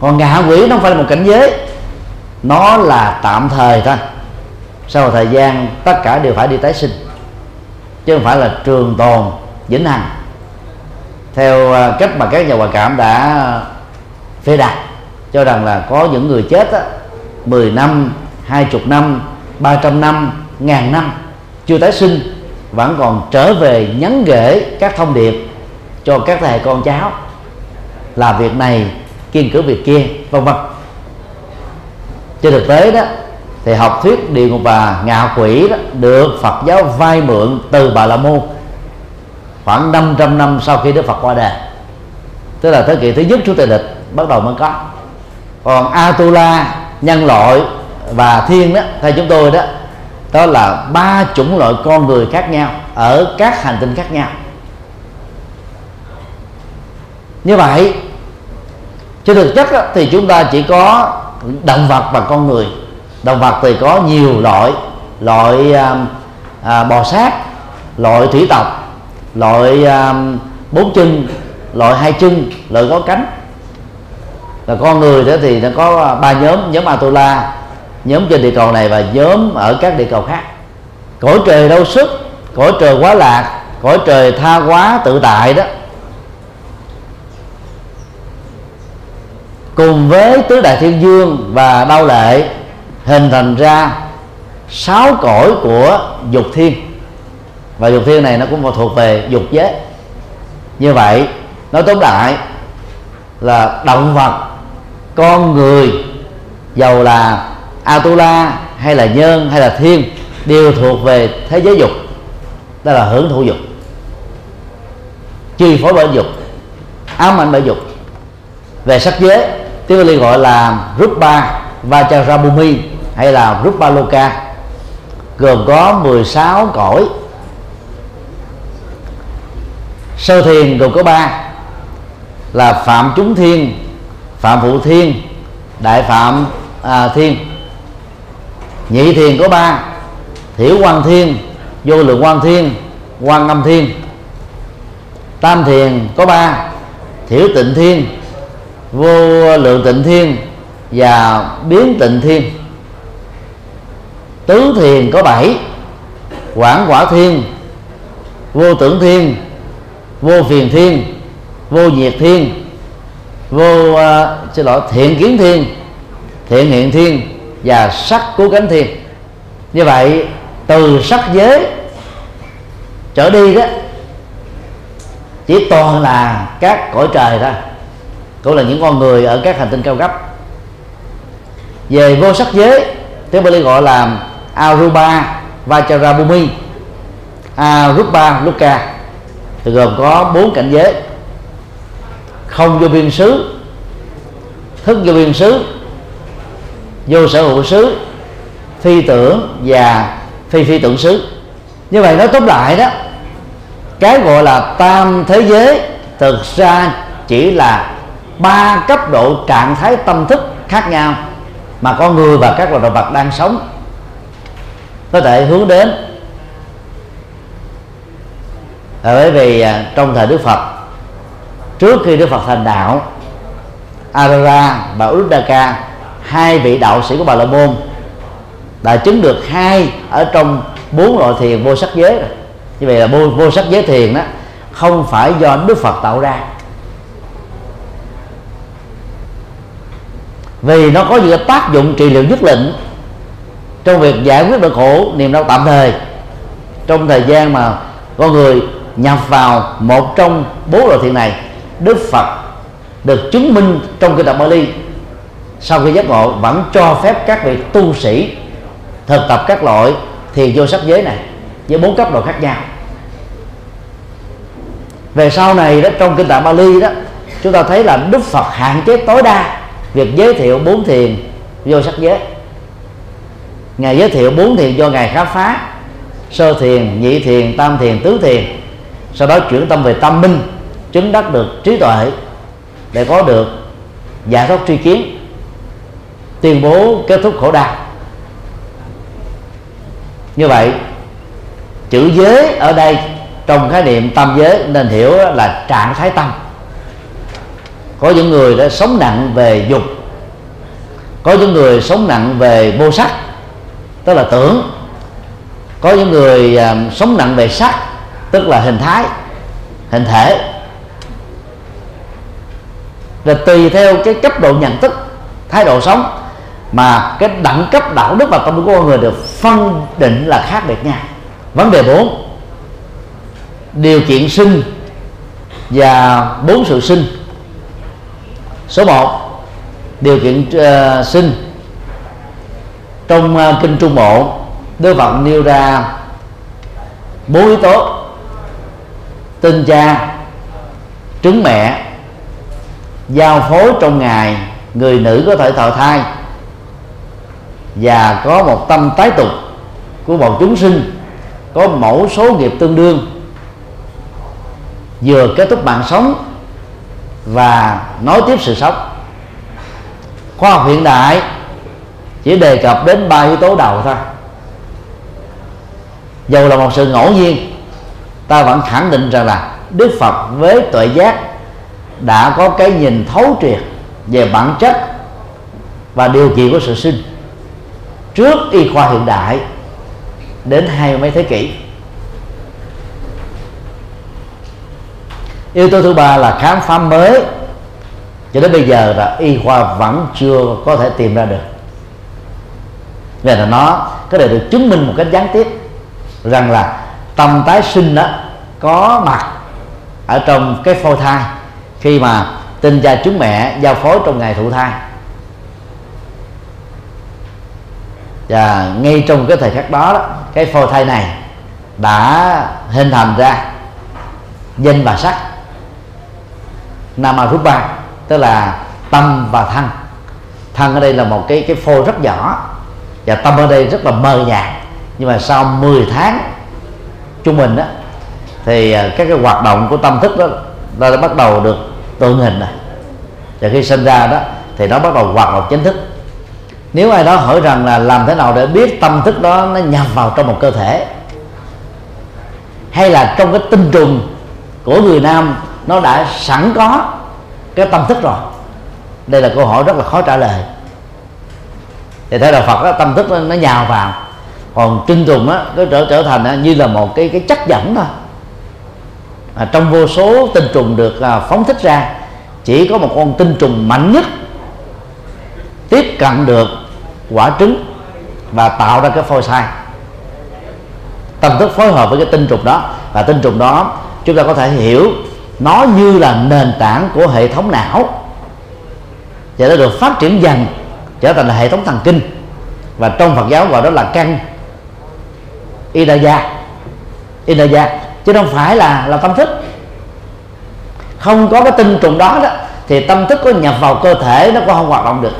Còn ngạ quỷ nó không phải là một cảnh giới nó là tạm thời thôi. Sau một thời gian tất cả đều phải đi tái sinh. Chứ không phải là trường tồn vĩnh hằng. Theo à, cách mà các nhà ngoại cảm đã à, phê đặt cho rằng là có những người chết á, 10 năm, 20 năm, 300 năm, ngàn năm chưa tái sinh vẫn còn trở về nhắn gửi các thông điệp cho các thế hệ con cháu. Làm việc này kiên cử việc kia vân vân trên thực tế đó thì học thuyết địa ngục và ngạ quỷ đó được Phật giáo vay mượn từ Bà La Môn khoảng 500 năm sau khi Đức Phật qua đời. Tức là thế kỷ thứ nhất của tây lịch bắt đầu mới có. Còn Atula nhân loại và thiên đó theo chúng tôi đó đó là ba chủng loại con người khác nhau ở các hành tinh khác nhau. Như vậy trên thực chất đó, thì chúng ta chỉ có động vật và con người. Động vật thì có nhiều loại. Loại à, à, bò sát loại thủy tộc loại à, bốn chân loại hai chân loại có cánh. Là con người đó thì nó có ba nhóm nhóm Atula nhóm trên địa cầu này và nhóm ở các địa cầu khác. Cõi trời đâu sức cõi trời quá lạc cõi trời tha quá tự tại đó cùng với tứ đại thiên dương và đau lệ hình thành ra sáu cõi của dục thiên. Và dục thiên này nó cũng thuộc về dục giới. Như vậy, nói tóm lại là động vật, con người, dầu là atula hay là nhân hay là thiên đều thuộc về thế giới dục. Đó là hưởng thụ dục. Chi phối bởi dục, ám ảnh bởi dục. Về sắc giới tiếng Bali gọi là Rupa Vajrabhumi hay là Rupa Loka gồm có 16 cõi. Sơ thiền gồm có ba là phạm chúng thiên phạm phụ thiên đại phạm à, thiên. Nhị thiền có ba thiểu quan thiên vô lượng quan thiên quan âm thiên. Tam thiền có ba thiểu tịnh thiên vô lượng tịnh thiên và biến tịnh thiên. Tứ thiền có bảy quảng quả thiên vô tưởng thiên vô phiền thiên vô nhiệt thiên vô uh, xin lỗi thiện kiến thiên thiện hiện thiên và sắc cứu cánh thiên. Như vậy từ sắc giới trở đi đó chỉ toàn là các cõi trời thôi cũng là những con người ở các hành tinh cao cấp. Về vô sắc giới, tiếng Bali gọi là Aruba Vajrabhumi, Aruba Luka. Thì gồm có bốn cảnh giới. Không vô biên xứ, thức vô biên xứ, vô sở hữu xứ phi tưởng và phi phi tưởng xứ. Như vậy nói tóm lại đó, cái gọi là tam thế giới thực ra chỉ là ba cấp độ trạng thái tâm thức khác nhau mà con người và các loài động vật đang sống. Có thể hướng đến à, bởi vì à, trong thời Đức Phật trước khi Đức Phật thành đạo Arara và Uddaka hai vị đạo sĩ của Bà La Môn đã chứng được hai ở trong bốn loại thiền vô sắc giới như vậy là vô, vô sắc giới thiền đó không phải do Đức Phật tạo ra. Vì nó có những tác dụng trị liệu nhất định trong việc giải quyết nỗi khổ, niềm đau tạm thời. Trong thời gian mà con người nhập vào một trong bốn loại thiện này, Đức Phật được chứng minh trong kinh đạo Bali. Sau khi giác ngộ, vẫn cho phép các vị tu sĩ thực tập các loại thiền vô sắc giới này với bốn cấp độ khác nhau. Về sau này đó, trong kinh tạng Bali đó, chúng ta thấy là Đức Phật hạn chế tối đa việc giới thiệu bốn thiền, vô sắc giới. Ngài giới thiệu bốn thiền do ngài khám phá. Sơ thiền, nhị thiền, tam thiền, tứ thiền. Sau đó chuyển tâm về tâm minh, chứng đắc được trí tuệ để có được giải thoát tri kiến. Tuyên bố kết thúc khổ đau. Như vậy, chữ giới ở đây trong khái niệm tâm giới nên hiểu là trạng thái tâm có những người đã sống nặng về dục có những người sống nặng về vô sắc tức là tưởng. Có những người uh, sống nặng về sắc tức là hình thái hình thể. Là tùy theo cái cấp độ nhận thức thái độ sống mà cái đẳng cấp đạo đức và tâm của con người được phân định là khác biệt nhau. Vấn đề 4 điều kiện sinh và bốn sự sinh số 1 điều kiện uh, sinh. Trong uh, kinh trung bộ Đức Phật nêu ra bốn yếu tố. Tinh cha trứng mẹ giao phối trong ngày người nữ có thể thọ thai và có một tâm tái tục của một chúng sinh có mẫu số nghiệp tương đương vừa kết thúc mạng sống và nói tiếp sự sống. Khoa học hiện đại chỉ đề cập đến ba yếu tố đầu thôi. Dầu là một sự ngẫu nhiên, ta vẫn khẳng định rằng là đức phật với tuệ giác đã có cái nhìn thấu triệt về bản chất và điều kiện của sự sinh trước y khoa hiện đại đến hai mấy thế kỷ. Yếu tố thứ ba là khám phá mới. Cho đến bây giờ là y khoa vẫn chưa có thể tìm ra được. Nên là nó có thể được chứng minh một cách gián tiếp rằng là tâm tái sinh đó có mặt ở trong cái phôi thai khi mà tinh cha trứng mẹ giao phối trong ngày thụ thai. Và ngay trong cái thời khắc đó, đó cái phôi thai này đã hình thành ra danh và sắc namarupa tức là tâm và thân. Thân ở đây là một cái cái phôi rất nhỏ, và tâm ở đây rất là mờ nhạt. Nhưng mà sau 10 tháng trung bình đó thì à, các cái hoạt động của tâm thức đó, nó đã bắt đầu được tượng hình rồi. Và khi sinh ra đó, thì nó bắt đầu hoạt động chính thức. Nếu ai đó hỏi rằng là làm thế nào để biết tâm thức đó nó nhập vào trong một cơ thể, hay là trong cái tinh trùng của người nam nó đã sẵn có cái tâm thức rồi. Đây là câu hỏi rất là khó trả lời. Thì theo đạo Phật đó, tâm thức nó, nó nhào vào. Còn tinh trùng á nó trở trở thành á, như là một cái cái chất dẫn thôi. À, trong vô số tinh trùng được à, phóng thích ra chỉ có một con tinh trùng mạnh nhất tiếp cận được quả trứng và tạo ra cái phôi sai. Tâm thức phối hợp với cái tinh trùng đó. Và tinh trùng đó chúng ta có thể hiểu nó như là nền tảng của hệ thống não. Và nó được phát triển dần, trở thành là hệ thống thần kinh. Và trong Phật giáo gọi đó là căn Idaya Idaya chứ không phải là là tâm thức. Không có cái tinh trùng đó đó, thì tâm thức có nhập vào cơ thể nó cũng không hoạt động được.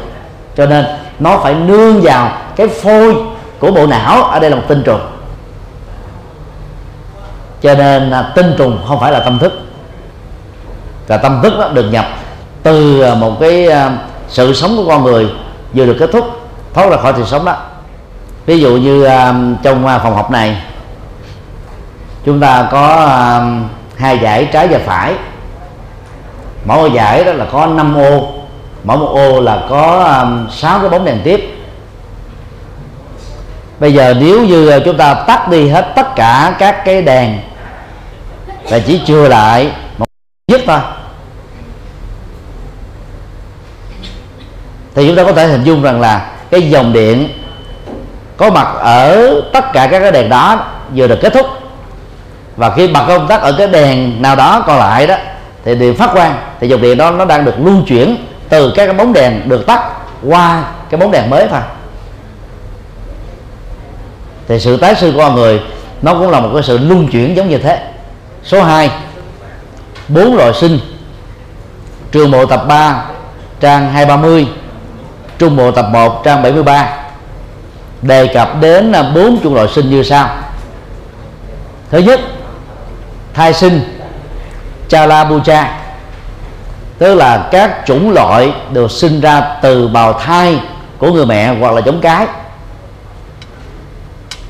Cho nên nó phải nương vào cái phôi của bộ não, ở đây là một tinh trùng. Cho nên là tinh trùng không phải là tâm thức và tâm thức đó được nhập từ à, một cái à, sự sống của con người vừa được kết thúc, thoát ra khỏi sự sống đó. Ví dụ như à, trong phòng học này, chúng ta có hai giải trái và phải. Mỗi giải đó là có 5 ô, mỗi một ô là có sáu cái bóng đèn tiếp. Bây giờ nếu như chúng ta tắt đi hết tất cả các cái đèn và chỉ chừa lại, một nhất thôi. Thì chúng ta có thể hình dung rằng là cái dòng điện có mặt ở tất cả các cái đèn đó vừa được kết thúc. Và khi bật công tắc ở cái đèn nào đó còn lại đó, thì điện phát quang, thì dòng điện đó nó đang được lưu chuyển từ các cái bóng đèn được tắt qua cái bóng đèn mới thôi. Thì sự tái sinh của con người, nó cũng là một cái sự luân chuyển giống như thế. Số 2 bốn loại sinh. Trường bộ tập 3 trang 230 trung bộ tập 1 trang 73 đề cập đến à, bốn chủng loại sinh như sau. Thứ nhất, thai sinh chalabucha tức là các chủng loại được sinh ra từ bào thai của người mẹ hoặc là giống cái.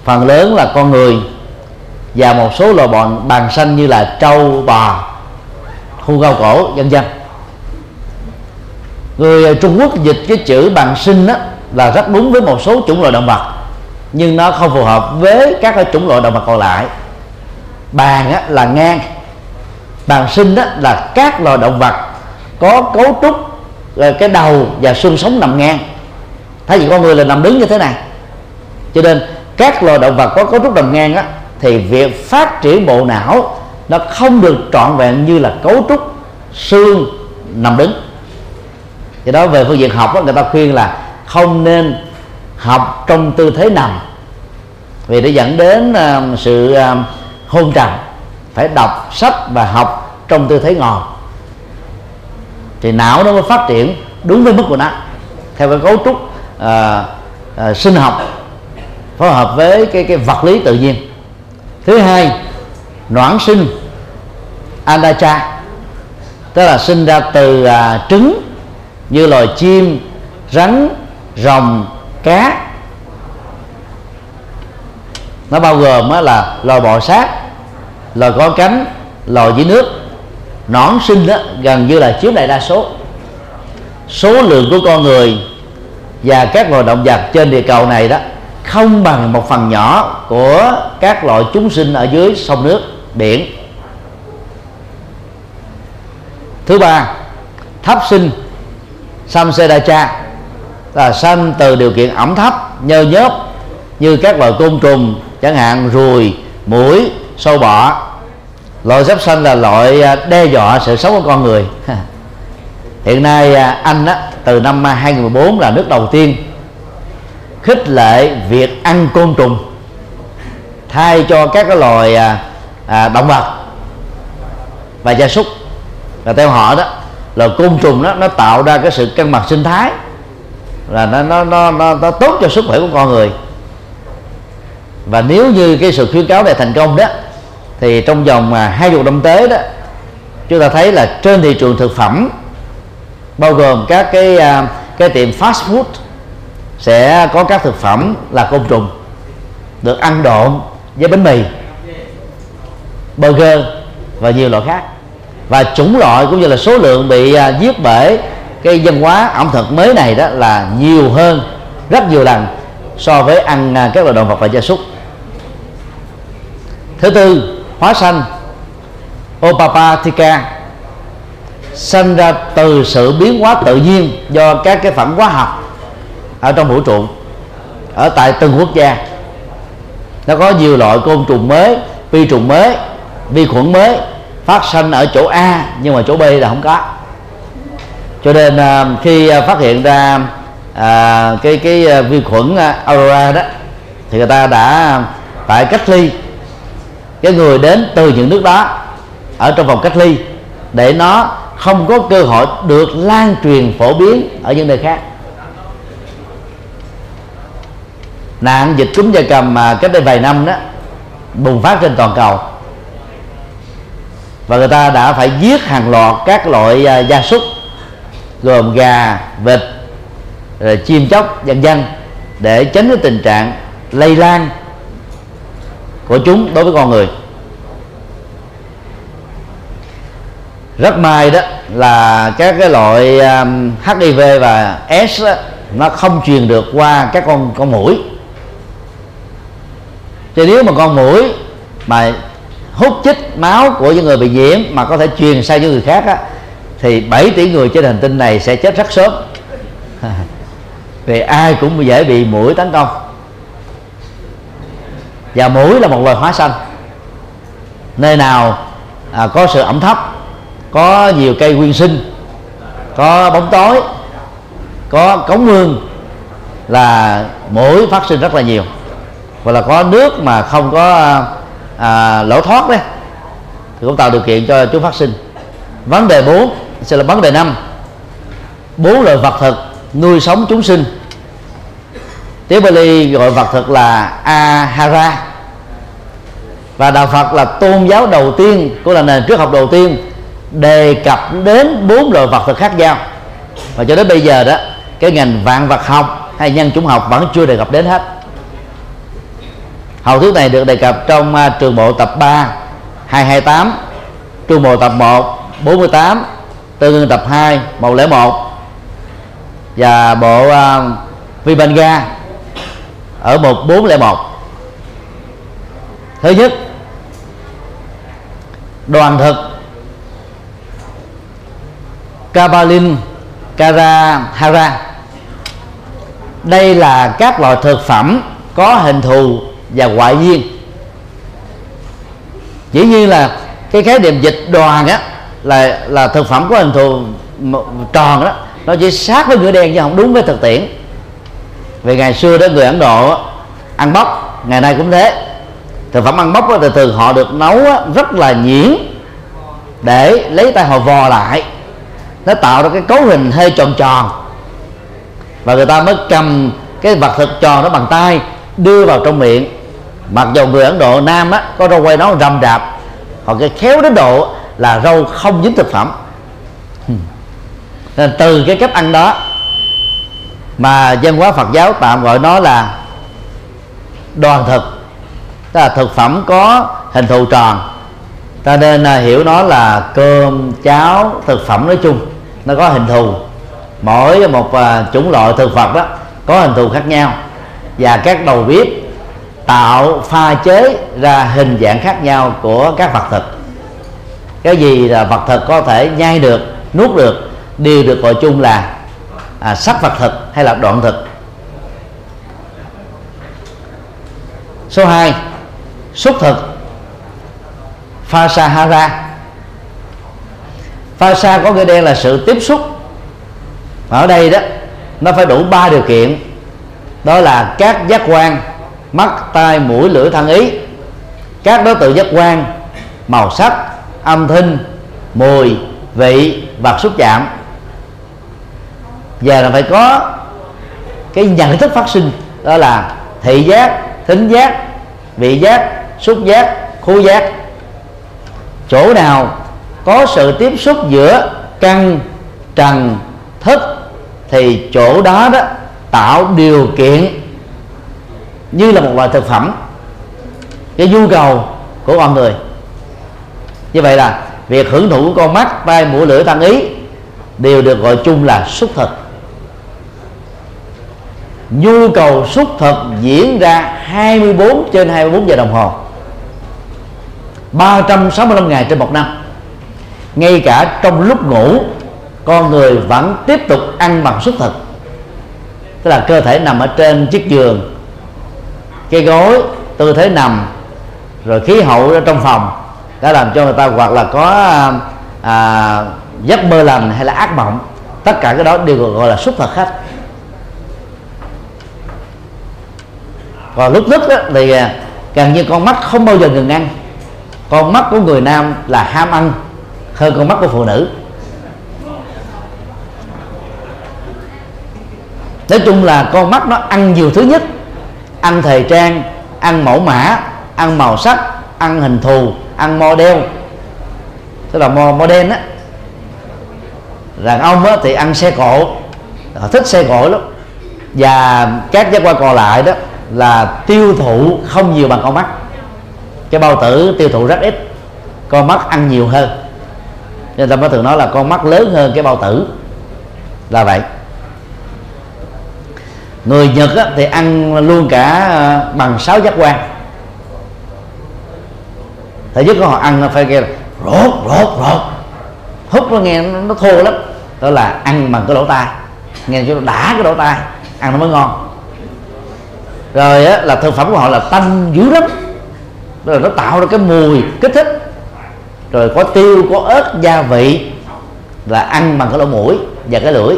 Phần lớn là con người và một số loài bọn bàn xanh như là trâu, bò khu gao cổ, vân vân người à, Trung Quốc dịch cái chữ bằng sinh đó là rất đúng với một số chủng loại động vật. Nhưng nó không phù hợp với các cái chủng loại động vật còn lại. Bàn á, là ngang. Bàn sinh đó là các loài động vật có cấu trúc à, cái đầu và xương sống nằm ngang. Thay vì con người là nằm đứng như thế này. Cho nên các loài động vật có cấu trúc nằm ngang á thì việc phát triển bộ não nó không được trọn vẹn như là cấu trúc xương nằm đứng do đó về phương diện học đó, người ta khuyên là không nên học trong tư thế nằm. Vì nó dẫn đến uh, sự uh, hôn trầm phải đọc sách và học trong tư thế ngồi. Thì não nó mới phát triển đúng với mức của nó theo cái cấu trúc uh, uh, sinh học phối hợp với cái cái vật lý tự nhiên. Thứ hai noãn sinh anacha tức là sinh ra từ uh, trứng như loài chim, rắn, rồng, cá. Nó bao gồm là loài bò sát, loài có cánh, loài dưới nước. Nõn sinh đó gần như là chiếm đại đa số. Số lượng của con người và các loài động vật trên địa cầu này đó không bằng một phần nhỏ của các loại chúng sinh ở dưới sông nước, biển. Thứ ba, thấp sinh samsedacha là sanh từ điều kiện ẩm thấp nhơ nhớp như các loài côn trùng chẳng hạn ruồi mũi sâu bọ. Loại giáp xanh là loại à, đe dọa sự sống của con người. [LAUGHS] Hiện nay à, anh á, từ năm 2014 là nước đầu tiên khích lệ việc ăn côn trùng thay cho các cái loài à, à động vật và gia súc và theo họ đó là côn trùng đó nó tạo ra cái sự cân bằng sinh thái. Là nó nó nó nó, nó tốt cho sức khỏe của con người. Và nếu như cái sự khuyến cáo này thành công đó thì trong vòng mà hai chục năm tới đó chúng ta thấy là trên thị trường thực phẩm bao gồm các cái à, cái tiệm fast food sẽ có các thực phẩm là côn trùng được ăn độn với bánh mì burger và nhiều loại khác và chủng loại cũng như là số lượng bị à, giết bởi cái văn hóa ẩm thực mới này đó là nhiều hơn rất nhiều lần so với ăn à, các loại động vật và gia súc. Thứ tư hóa xanh opapatica sinh ra từ sự biến hóa tự nhiên do các cái phẩm hóa học ở trong vũ trụ ở tại từng quốc gia. Nó có nhiều loại côn trùng mới vi trùng mới vi khuẩn mới phát sinh ở chỗ A nhưng mà chỗ B là không có. Cho nên à, khi à, phát hiện ra à, cái cái à, vi khuẩn aurora đó thì người ta đã phải cách ly. Cái người đến từ những nước đó ở trong vòng cách ly để nó không có cơ hội được lan truyền phổ biến ở những nơi khác. Nạn dịch cúm da cầm mà cách đây vài năm đó bùng phát trên toàn cầu và người ta đã phải giết hàng loạt các loại à, gia súc gồm gà vịt rồi chim chóc vân vân để tránh cái tình trạng lây lan của chúng đối với con người. Rất may đó là các cái loại à, um, HIV và S đó, nó không truyền được qua các con con mũi. Cho nếu mà con mũi mà hút chích máu của những người bị nhiễm mà có thể truyền sang những người khác á, thì 7 tỷ người trên hành tinh này sẽ chết rất sớm. [LAUGHS] Vì ai cũng dễ bị mũi tấn công. Và mũi là một loài hóa xanh nơi nào à, có sự ẩm thấp có nhiều cây nguyên sinh có bóng tối có cống mương là mũi phát sinh rất là nhiều. Và là có nước mà không có à, lỗ thoát đấy. Thì cũng tạo điều kiện cho chúng phát sinh. Vấn đề 4 sẽ là vấn đề năm. Bốn loại vật thực nuôi sống chúng sinh. Tiếng Bali gọi vật thực là Ahara. Và đạo Phật là tôn giáo đầu tiên cũng là nền triết học đầu tiên đề cập đến bốn loại vật thực khác nhau. Và cho đến bây giờ đó cái ngành vạn vật học hay nhân chủng học vẫn chưa đề cập đến hết học thuyết này được đề cập trong uh, trường bộ tập 3 228 trường bộ tập 1 48 tương ương tập 2 101 và bộ à, uh, Vibanga ở 1401 thứ nhất đoàn thực Kabalin Karahara đây là các loại thực phẩm có hình thù và ngoại duyên dĩ nhiên là cái khái niệm dịch đoàn á, là là thực phẩm có hình thù tròn đó, nó chỉ sát với ngựa đen chứ không đúng với thực tiễn. Vì ngày xưa đó, người ấn độ ăn bóc ngày nay cũng thế. Thực phẩm ăn bóc từ từ họ được nấu rất là nhuyễn để lấy tay họ vò lại. Nó tạo ra cái cấu hình hơi tròn tròn. Và người ta mới cầm cái vật thực tròn đó bằng tay đưa vào trong miệng mặc dù người ấn độ nam á, có rau quay nó rầm rạp, họ cái khéo đến độ là rau không dính thực phẩm. Nên từ cái cách ăn đó mà dân hóa Phật giáo tạm gọi nó là đoàn thực. Tức là thực phẩm có hình thù tròn. Ta nên à, hiểu nó là cơm, cháo, thực phẩm nói chung. Nó có hình thù. Mỗi một à, chủng loại thực vật đó có hình thù khác nhau. Và các đầu bếp tạo pha chế ra hình dạng khác nhau của các vật thực. Cái gì là vật thực có thể nhai được nuốt được đều được gọi chung là à, sắc vật thực hay là đoạn thực. Số 2 xúc thực. Pha sahara pha sa có nghĩa đen là sự tiếp xúc. Ở đây đó nó phải đủ ba điều kiện. Đó là các giác quan mắt, tai, mũi, lưỡi thân ý. Các đối tượng giác quan, màu sắc, âm thanh, mùi, vị và xúc chạm. Và là phải có cái nhận thức phát sinh, đó là thị giác, thính giác, vị giác, xúc giác, khu giác. Chỗ nào có sự tiếp xúc giữa căn, trần, thức thì chỗ đó đó tạo điều kiện như là một loại thực phẩm. Cái nhu cầu của con người. Như vậy là việc hưởng thụ của con mắt, tai, mũi, lưỡi thân ý đều được gọi chung là xúc thực. Nhu cầu xúc thực diễn ra 24 trên 24 giờ đồng hồ. 365 ngày trên một năm. Ngay cả trong lúc ngủ, con người vẫn tiếp tục ăn bằng xúc thực. Tức là cơ thể nằm ở trên chiếc giường cái gối tư thế nằm rồi khí hậu ở trong phòng đã làm cho người ta hoặc là có à, giấc mơ lành hay là ác mộng. Tất cả cái đó đều gọi là xúc phật khách. Còn lúc thức thì càng như con mắt không bao giờ ngừng ăn. Con mắt của người nam là ham ăn hơn con mắt của phụ nữ. Nói chung là con mắt nó ăn nhiều thứ nhất ăn thời trang ăn mẫu mã ăn màu sắc ăn hình thù ăn model. Tức là model á. Đàn ông á, thì ăn xe cộ. Họ thích xe cộ lắm. Và các giác quan còn lại đó là tiêu thụ không nhiều bằng con mắt. Cái bao tử tiêu thụ rất ít con mắt ăn nhiều hơn. Nên ta mới thường nói là con mắt lớn hơn cái bao tử. Là vậy người nhật á, thì ăn luôn cả à, bằng sáu giác quan. Thứ nhất họ ăn phải kêu là rốt rốt rốt. Hút nó nghe nó, nó thô lắm. Đó là ăn bằng cái lỗ tai. Nghe cho nó đã cái lỗ tai ăn nó mới ngon. Rồi á, là thực phẩm của họ là tanh dữ lắm. Rồi nó tạo ra cái mùi kích thích. Rồi có tiêu có ớt gia vị là ăn bằng cái lỗ mũi và cái lưỡi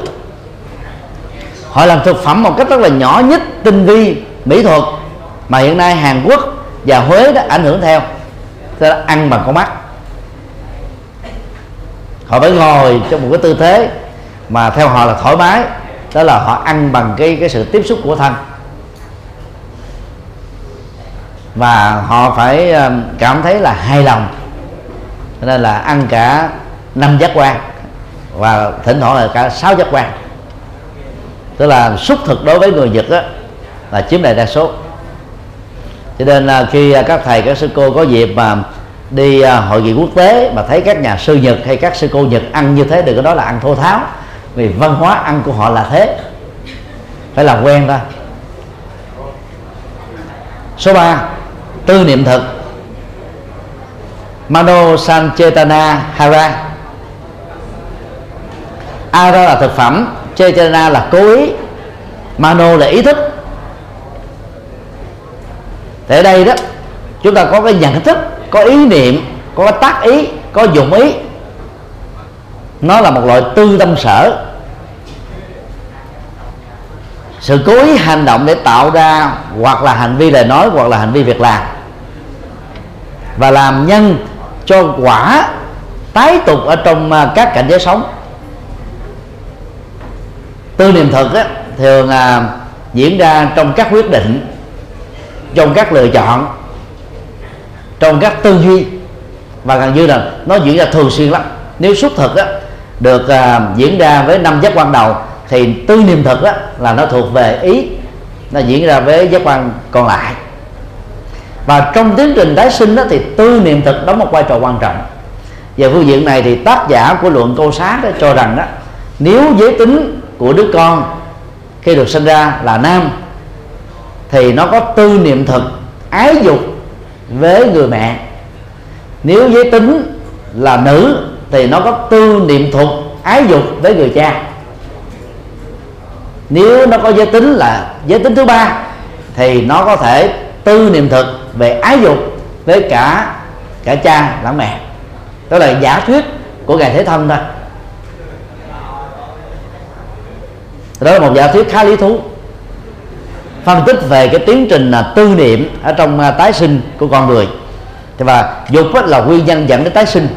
họ làm thực phẩm một cách rất là nhỏ nhất, tinh vi, mỹ thuật mà hiện nay Hàn Quốc và Huế đã ảnh hưởng theo. Tức là ăn bằng con mắt. Họ phải ngồi trong một cái tư thế mà theo họ là thoải mái. Đó là họ ăn bằng cái cái sự tiếp xúc của thân. Và họ phải um, cảm thấy là hài lòng. Cho nên là ăn cả năm giác quan và thỉnh thoảng là cả sáu giác quan tức là xúc thực đối với người nhật đó, là chiếm đại đa số. Cho nên là khi à, các thầy các sư cô có dịp mà đi à, hội nghị quốc tế mà thấy các nhà sư nhật hay các sư cô nhật ăn như thế đừng có nói là ăn thô tháo vì văn hóa ăn của họ là thế. Phải làm quen thôi. Số 3 tư niệm thực. Mano sanchetana hara. Ara là thực phẩm chetana là cố ý. Mano là ý thức. Thì ở đây đó, chúng ta có cái nhận thức, có ý niệm, có cái tác ý, có dụng ý. Nó là một loại tư tâm sở. Sự cố ý hành động để tạo ra hoặc là hành vi lời nói, hoặc là hành vi việc làm. Và làm nhân cho quả tái tục ở trong à, các cảnh giới sống tư niệm thực á, thường à, diễn ra trong các quyết định trong các lựa chọn trong các tư duy. Và gần như là nó diễn ra thường xuyên lắm. Nếu xuất thực á, được à, diễn ra với năm giác quan đầu thì tư niệm thực á, là nó thuộc về ý nó diễn ra với giác quan còn lại. Và trong tiến trình tái sinh đó thì tư niệm thực đóng một vai trò quan trọng. Về phương diện này thì tác giả của luận câu sát đó cho rằng đó nếu giới tính của đứa con khi được sinh ra là nam, thì nó có tư niệm thực ái dục với người mẹ. Nếu giới tính là nữ, thì nó có tư niệm thuộc ái dục với người cha. Nếu nó có giới tính là giới tính thứ ba, thì nó có thể tư niệm thực về ái dục với cả cả cha lẫn mẹ. Đó là giả thuyết của ngài thế thân thôi. Đó là một giả thuyết khá lý thú. Phân tích về cái tiến trình là tư niệm ở trong à, tái sinh của con người. Và dục là nguyên nhân dẫn đến tái sinh.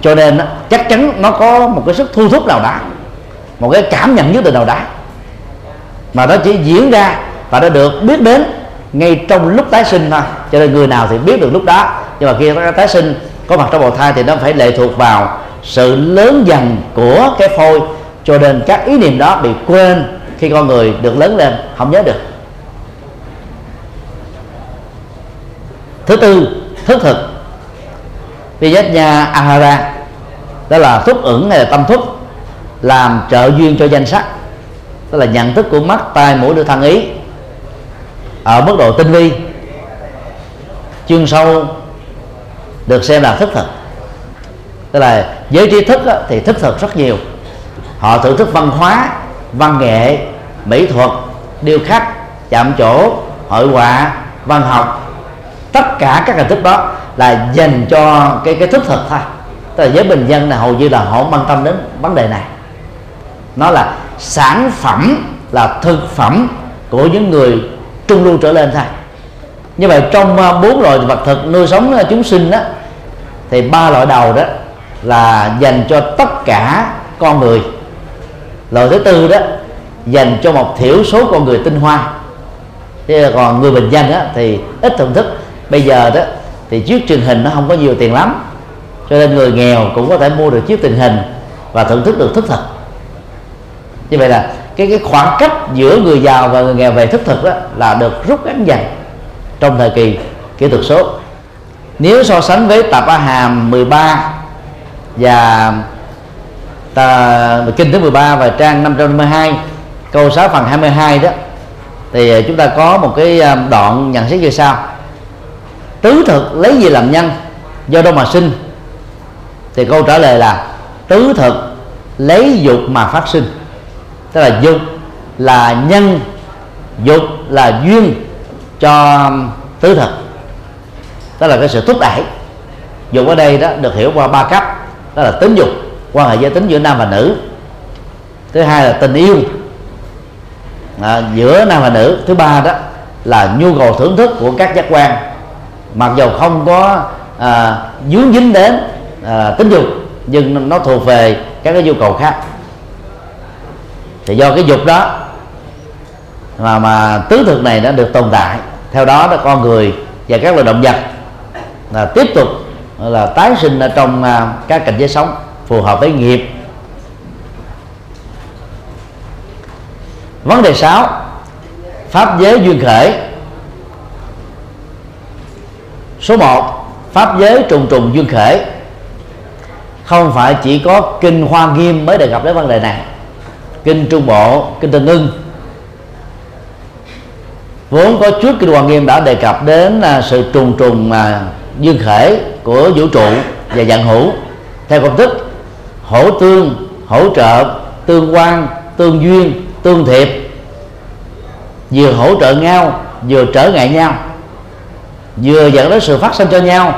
Cho nên chắc chắn nó có một cái sức thu thúc nào đó, một cái cảm nhận nhất định nào đó, mà nó chỉ diễn ra và nó được biết đến ngay trong lúc tái sinh thôi. Cho nên người nào thì biết được lúc đó. Nhưng mà khi nó tái sinh, có mặt trong bào thai thì nó phải lệ thuộc vào sự lớn dần của cái phôi cho nên các ý niệm đó bị quên khi con người được lớn lên, không nhớ được. Thứ tư, thức thực. Vijaya Ahara, đó là thúc ẩn hay là tâm thúc làm trợ duyên cho danh sắc. Tức là nhận thức của mắt, tai, mũi được thân ý. Ở mức độ tinh vi chuyên sâu được xem là thức thực. Tức là giới trí thức thì thức thực rất nhiều họ thưởng thức văn hóa, văn nghệ, mỹ thuật, điêu khắc, chạm trổ, hội họa, văn học. Tất cả các hình thức đó là dành cho cái cái thức thực thôi. Tức là giới bình dân là hầu như là họ quan tâm đến vấn đề này. Nó là sản phẩm, là thực phẩm của những người trung lưu trở lên thôi. Như vậy trong à, bốn loại vật thực nuôi sống à, chúng sinh đó, thì ba loại đầu đó là dành cho tất cả con người loại thứ tư đó dành cho một thiểu số con người tinh hoa. Thế còn người bình dân á, thì ít thưởng thức. Bây giờ đó thì chiếc truyền hình nó không có nhiều tiền lắm cho nên người nghèo cũng có thể mua được chiếc truyền hình và thưởng thức được thức thực như vậy là cái cái khoảng cách giữa người giàu và người nghèo về thức thực đó là được rút ngắn dần trong thời kỳ kỹ thuật số. Nếu so sánh với tập A Hàm 13 và tà, kinh thứ 13 và trang 552 câu 6 phần 22 đó thì à, chúng ta có một cái à, đoạn nhận xét như sau. Tứ thực lấy gì làm nhân? Do đâu mà sinh? Thì câu trả lời là tứ thực lấy dục mà phát sinh. Tức là dục là nhân dục là duyên cho tứ thực. Đó là cái sự thúc đẩy. Dục ở đây đó được hiểu qua ba cấp đó là tính dục quan hệ giới tính giữa nam và nữ. Thứ hai là tình yêu. À, giữa nam và nữ. Thứ ba đó là nhu cầu thưởng thức của các giác quan. Mặc dù không có à, dướng dính đến à, tính dục nhưng nó thuộc về các cái nhu cầu khác. Thì do cái dục đó mà mà tứ thực này đã được tồn tại. Theo đó là con người và các loài động vật là tiếp tục là tái sinh ở trong à, các cảnh giới sống phù hợp với nghiệp. Vấn đề 6 pháp giới duyên khởi. Số 1 pháp giới trùng trùng duyên khởi. Không phải chỉ có kinh hoa nghiêm mới đề cập đến vấn đề này. Kinh trung bộ, kinh tương ưng. Vốn có trước kinh hoa nghiêm đã đề cập đến à, sự trùng trùng mà duyên khởi của vũ trụ và dạng hữu. Theo công thức hỗ tương hỗ trợ, tương quan, tương duyên, tương thiệp. Vừa hỗ trợ nhau, vừa trở ngại nhau. Vừa dẫn đến sự phát sinh cho nhau,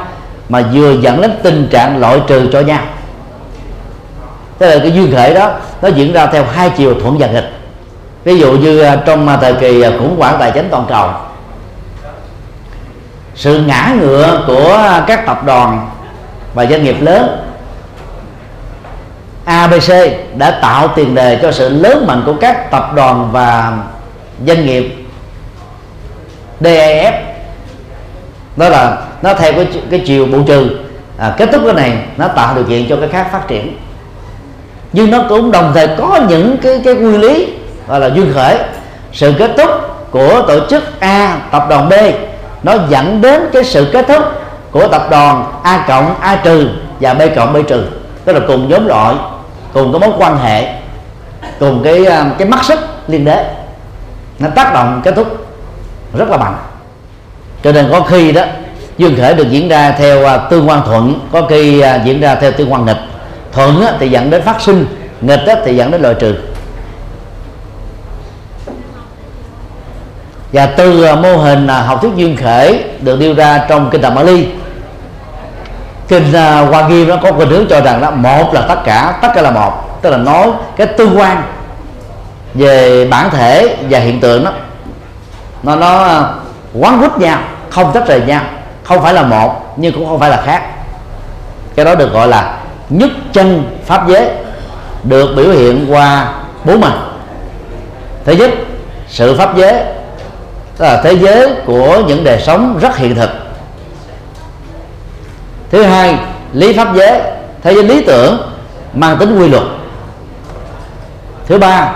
mà vừa dẫn đến tình trạng loại trừ cho nhau. Tức là cái duyên khởi đó, nó diễn ra theo hai chiều thuận và nghịch. Ví dụ như à, trong à, thời kỳ à, khủng hoảng tài chính toàn cầu, sự ngã ngựa của các tập đoàn và doanh nghiệp lớn ABC đã tạo tiền đề cho sự lớn mạnh của các tập đoàn và doanh nghiệp. DAF đó là nó theo cái cái chiều bù trừ. À, kết thúc cái này nó tạo điều kiện cho cái khác phát triển. Nhưng nó cũng đồng thời có những cái cái nguyên lý gọi là duyên khởi. Sự kết thúc của tổ chức A tập đoàn B nó dẫn đến cái sự kết thúc của tập đoàn A cộng A trừ và B cộng B trừ. Tức là cùng nhóm loại cùng cái mối quan hệ, cùng cái à, cái mắt sức liên đế, nó tác động, kết thúc rất là mạnh. Cho nên có khi đó duyên khởi được diễn ra theo à, tương quan thuận, có khi à, diễn ra theo tương quan nghịch. Thuận thì dẫn đến phát sinh, nghịch thì dẫn đến loại trừ. Và từ mô hình học thuyết duyên khởi được đưa ra trong kinh tạng Bali kinh uh, Hoa Nghiêm nó có khuynh hướng cho rằng là một là tất cả tất cả là một. Tức là nói cái tư quan về bản thể và hiện tượng đó. Nó nó à, quán quýt nhau không tách rời nhau không phải là một nhưng cũng không phải là khác. Cái đó được gọi là nhất chân pháp giới được biểu hiện qua bốn mặt. Thứ nhất sự pháp giới tức là thế giới của những đời sống rất hiện thực thứ hai, lý pháp giới. Thế giới lý tưởng mang tính quy luật. Thứ ba,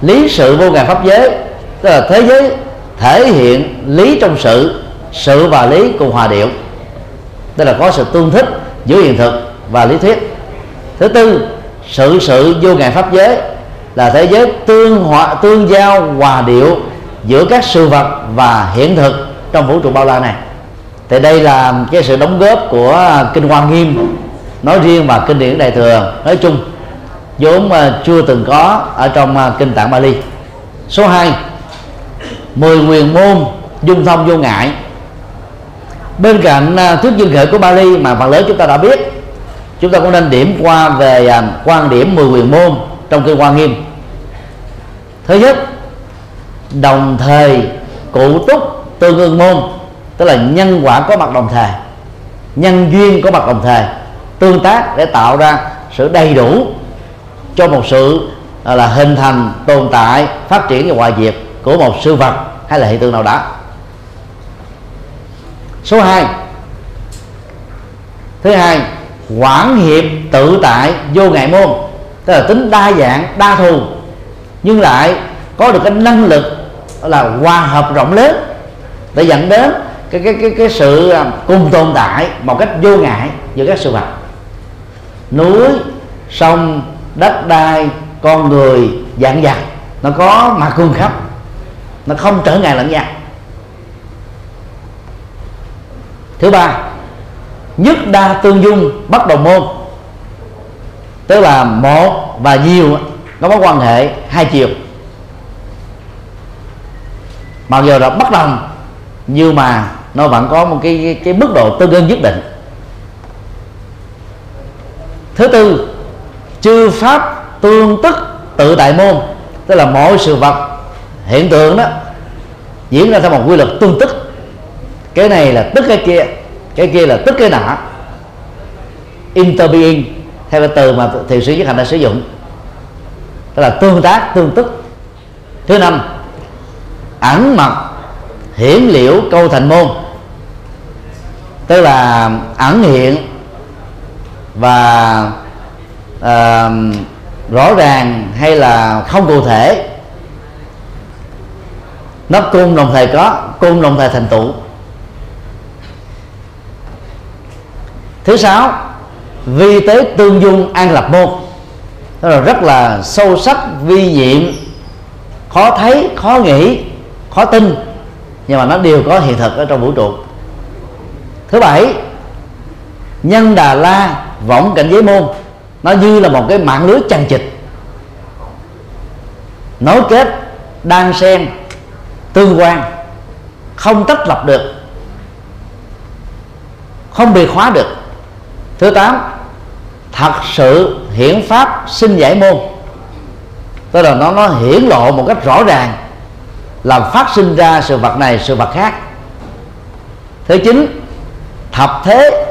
lý sự vô ngàn pháp giới, tức là thế giới thể hiện lý trong sự sự và lý cùng hòa điệu. Tức là có sự tương thích giữa hiện thực và lý thuyết. Thứ tư, sự sự vô ngàn pháp giới là thế giới tương hòa, tương giao hòa điệu giữa các sự vật và hiện thực trong vũ trụ bao la này thì đây là cái sự đóng góp của kinh hoa nghiêm. Nói riêng và kinh điển đại thừa. Nói chung, vốn chưa từng có ở trong à, kinh tạng Bali. Số 2 mười quyền môn dung thông vô ngại. Bên cạnh à, thuyết duyên khởi của Bali mà phần lớn chúng ta đã biết, chúng ta cũng nên điểm qua về à, quan điểm mười quyền môn trong kinh quan nghiêm. Thứ nhất, đồng thời cụ túc tương ưng môn tức là nhân quả có mặt đồng thời, nhân duyên có mặt đồng thời, tương tác để tạo ra sự đầy đủ cho một sự à, là hình thành, tồn tại, phát triển và hoại diệt của một sự vật hay là hiện tượng nào đó. Số 2 thứ hai quản hiệp tự tại vô ngại môn, tức là tính đa dạng, đa thù, nhưng lại có được cái năng lực là hòa hợp rộng lớn để dẫn đến cái cái cái cái sự à, cùng tồn tại một cách vô ngại giữa các sự vật. Núi, sông, đất đai, con người dạng vật, nó có mặt cung khắp, nó không trở ngại lẫn nhau. Thứ ba, nhất đa tương dung bất đồng môn. Tức là một và nhiều nó có quan hệ hai chiều. Mặc dù là bất đồng nhưng mà nó vẫn có một cái cái, cái mức độ tương đương nhất định. Thứ tư chư pháp tương tức tự tại môn tức là mọi sự vật hiện tượng đó diễn ra theo một quy luật tương tức. Cái này là tức cái kia cái kia là tức cái nọ. Interbeing theo cái từ mà thiền sư nhất hành đã sử dụng tức là tương tác tương tức. Thứ năm ẩn mật hiển liễu câu thành môn. Tức là ẩn hiện và uh, rõ ràng hay là không cụ thể. Nó cung đồng thời có cung đồng thời thành tựu. Thứ sáu vi tế tương dung an lập môn. Đó là rất là sâu sắc vi nhiệm khó thấy khó nghĩ khó tin nhưng mà nó đều có hiện thực ở trong vũ trụ. Thứ bảy, nhân đà la võng cảnh giới môn. Nó như là một cái mạng lưới chằng chịt. Nối kết đan xen tương quan, không tách lập được, không bị khóa được. Thứ tám, thật sự hiển pháp sinh giải môn. Tức là nó nó hiển lộ một cách rõ ràng làm phát sinh ra sự vật này, sự vật khác. Thứ chín, thập thế,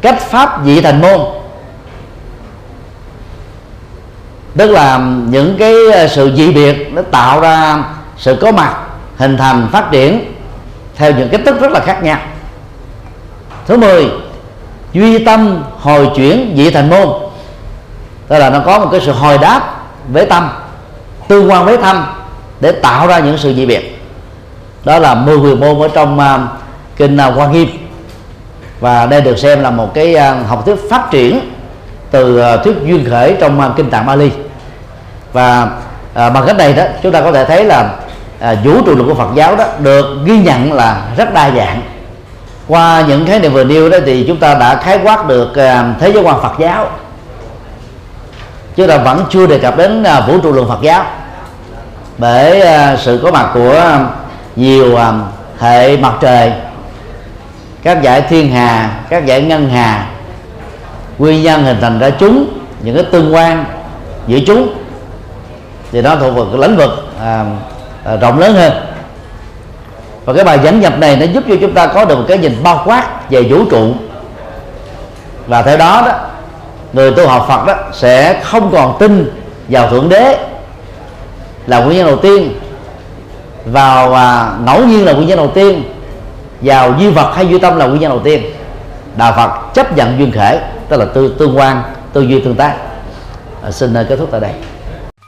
cách pháp dị thành môn. Tức là những cái ờ, sự dị biệt nó tạo ra sự có mặt, hình thành, phát triển theo những cách thức rất là khác nhau. Thứ 10 duy tâm hồi chuyển dị thành môn. Tức là nó có một cái sự hồi đáp với tâm, tương quan với tâm để tạo ra những sự dị biệt. Đó là mười quyền môn ở trong uh, kinh à, uh, quan nghiêm. Và đây được xem là một cái uh, học thuyết phát triển từ uh, thuyết duyên khởi trong uh, kinh tạng Bali. Và uh, bằng cách này đó chúng ta có thể thấy là uh, vũ trụ luật của Phật giáo đó được ghi nhận là rất đa dạng. Qua những khái niệm vừa nêu đó thì chúng ta đã khái quát được uh, thế giới quan Phật giáo. Chứ là vẫn chưa đề cập đến uh, vũ trụ luận Phật giáo bởi à, sự có mặt của nhiều à, hệ mặt trời các giải thiên hà các giải ngân hà nguyên nhân hình thành ra chúng những cái tương quan giữa chúng thì nó thuộc vào cái lĩnh vực à, à, rộng lớn hơn. Và cái bài dẫn nhập này nó giúp cho chúng ta có được một cái nhìn bao quát về vũ trụ. Và theo đó đó người tu học Phật đó sẽ không còn tin vào thượng đế là nguyên nhân đầu tiên. Vào à, ngẫu nhiên là nguyên nhân đầu tiên. Vào duy vật hay duy tâm là nguyên nhân đầu tiên. Đạo Phật chấp nhận duyên khể tức là tư tương quan tư duy tương tác. À, xin à, kết thúc tại đây.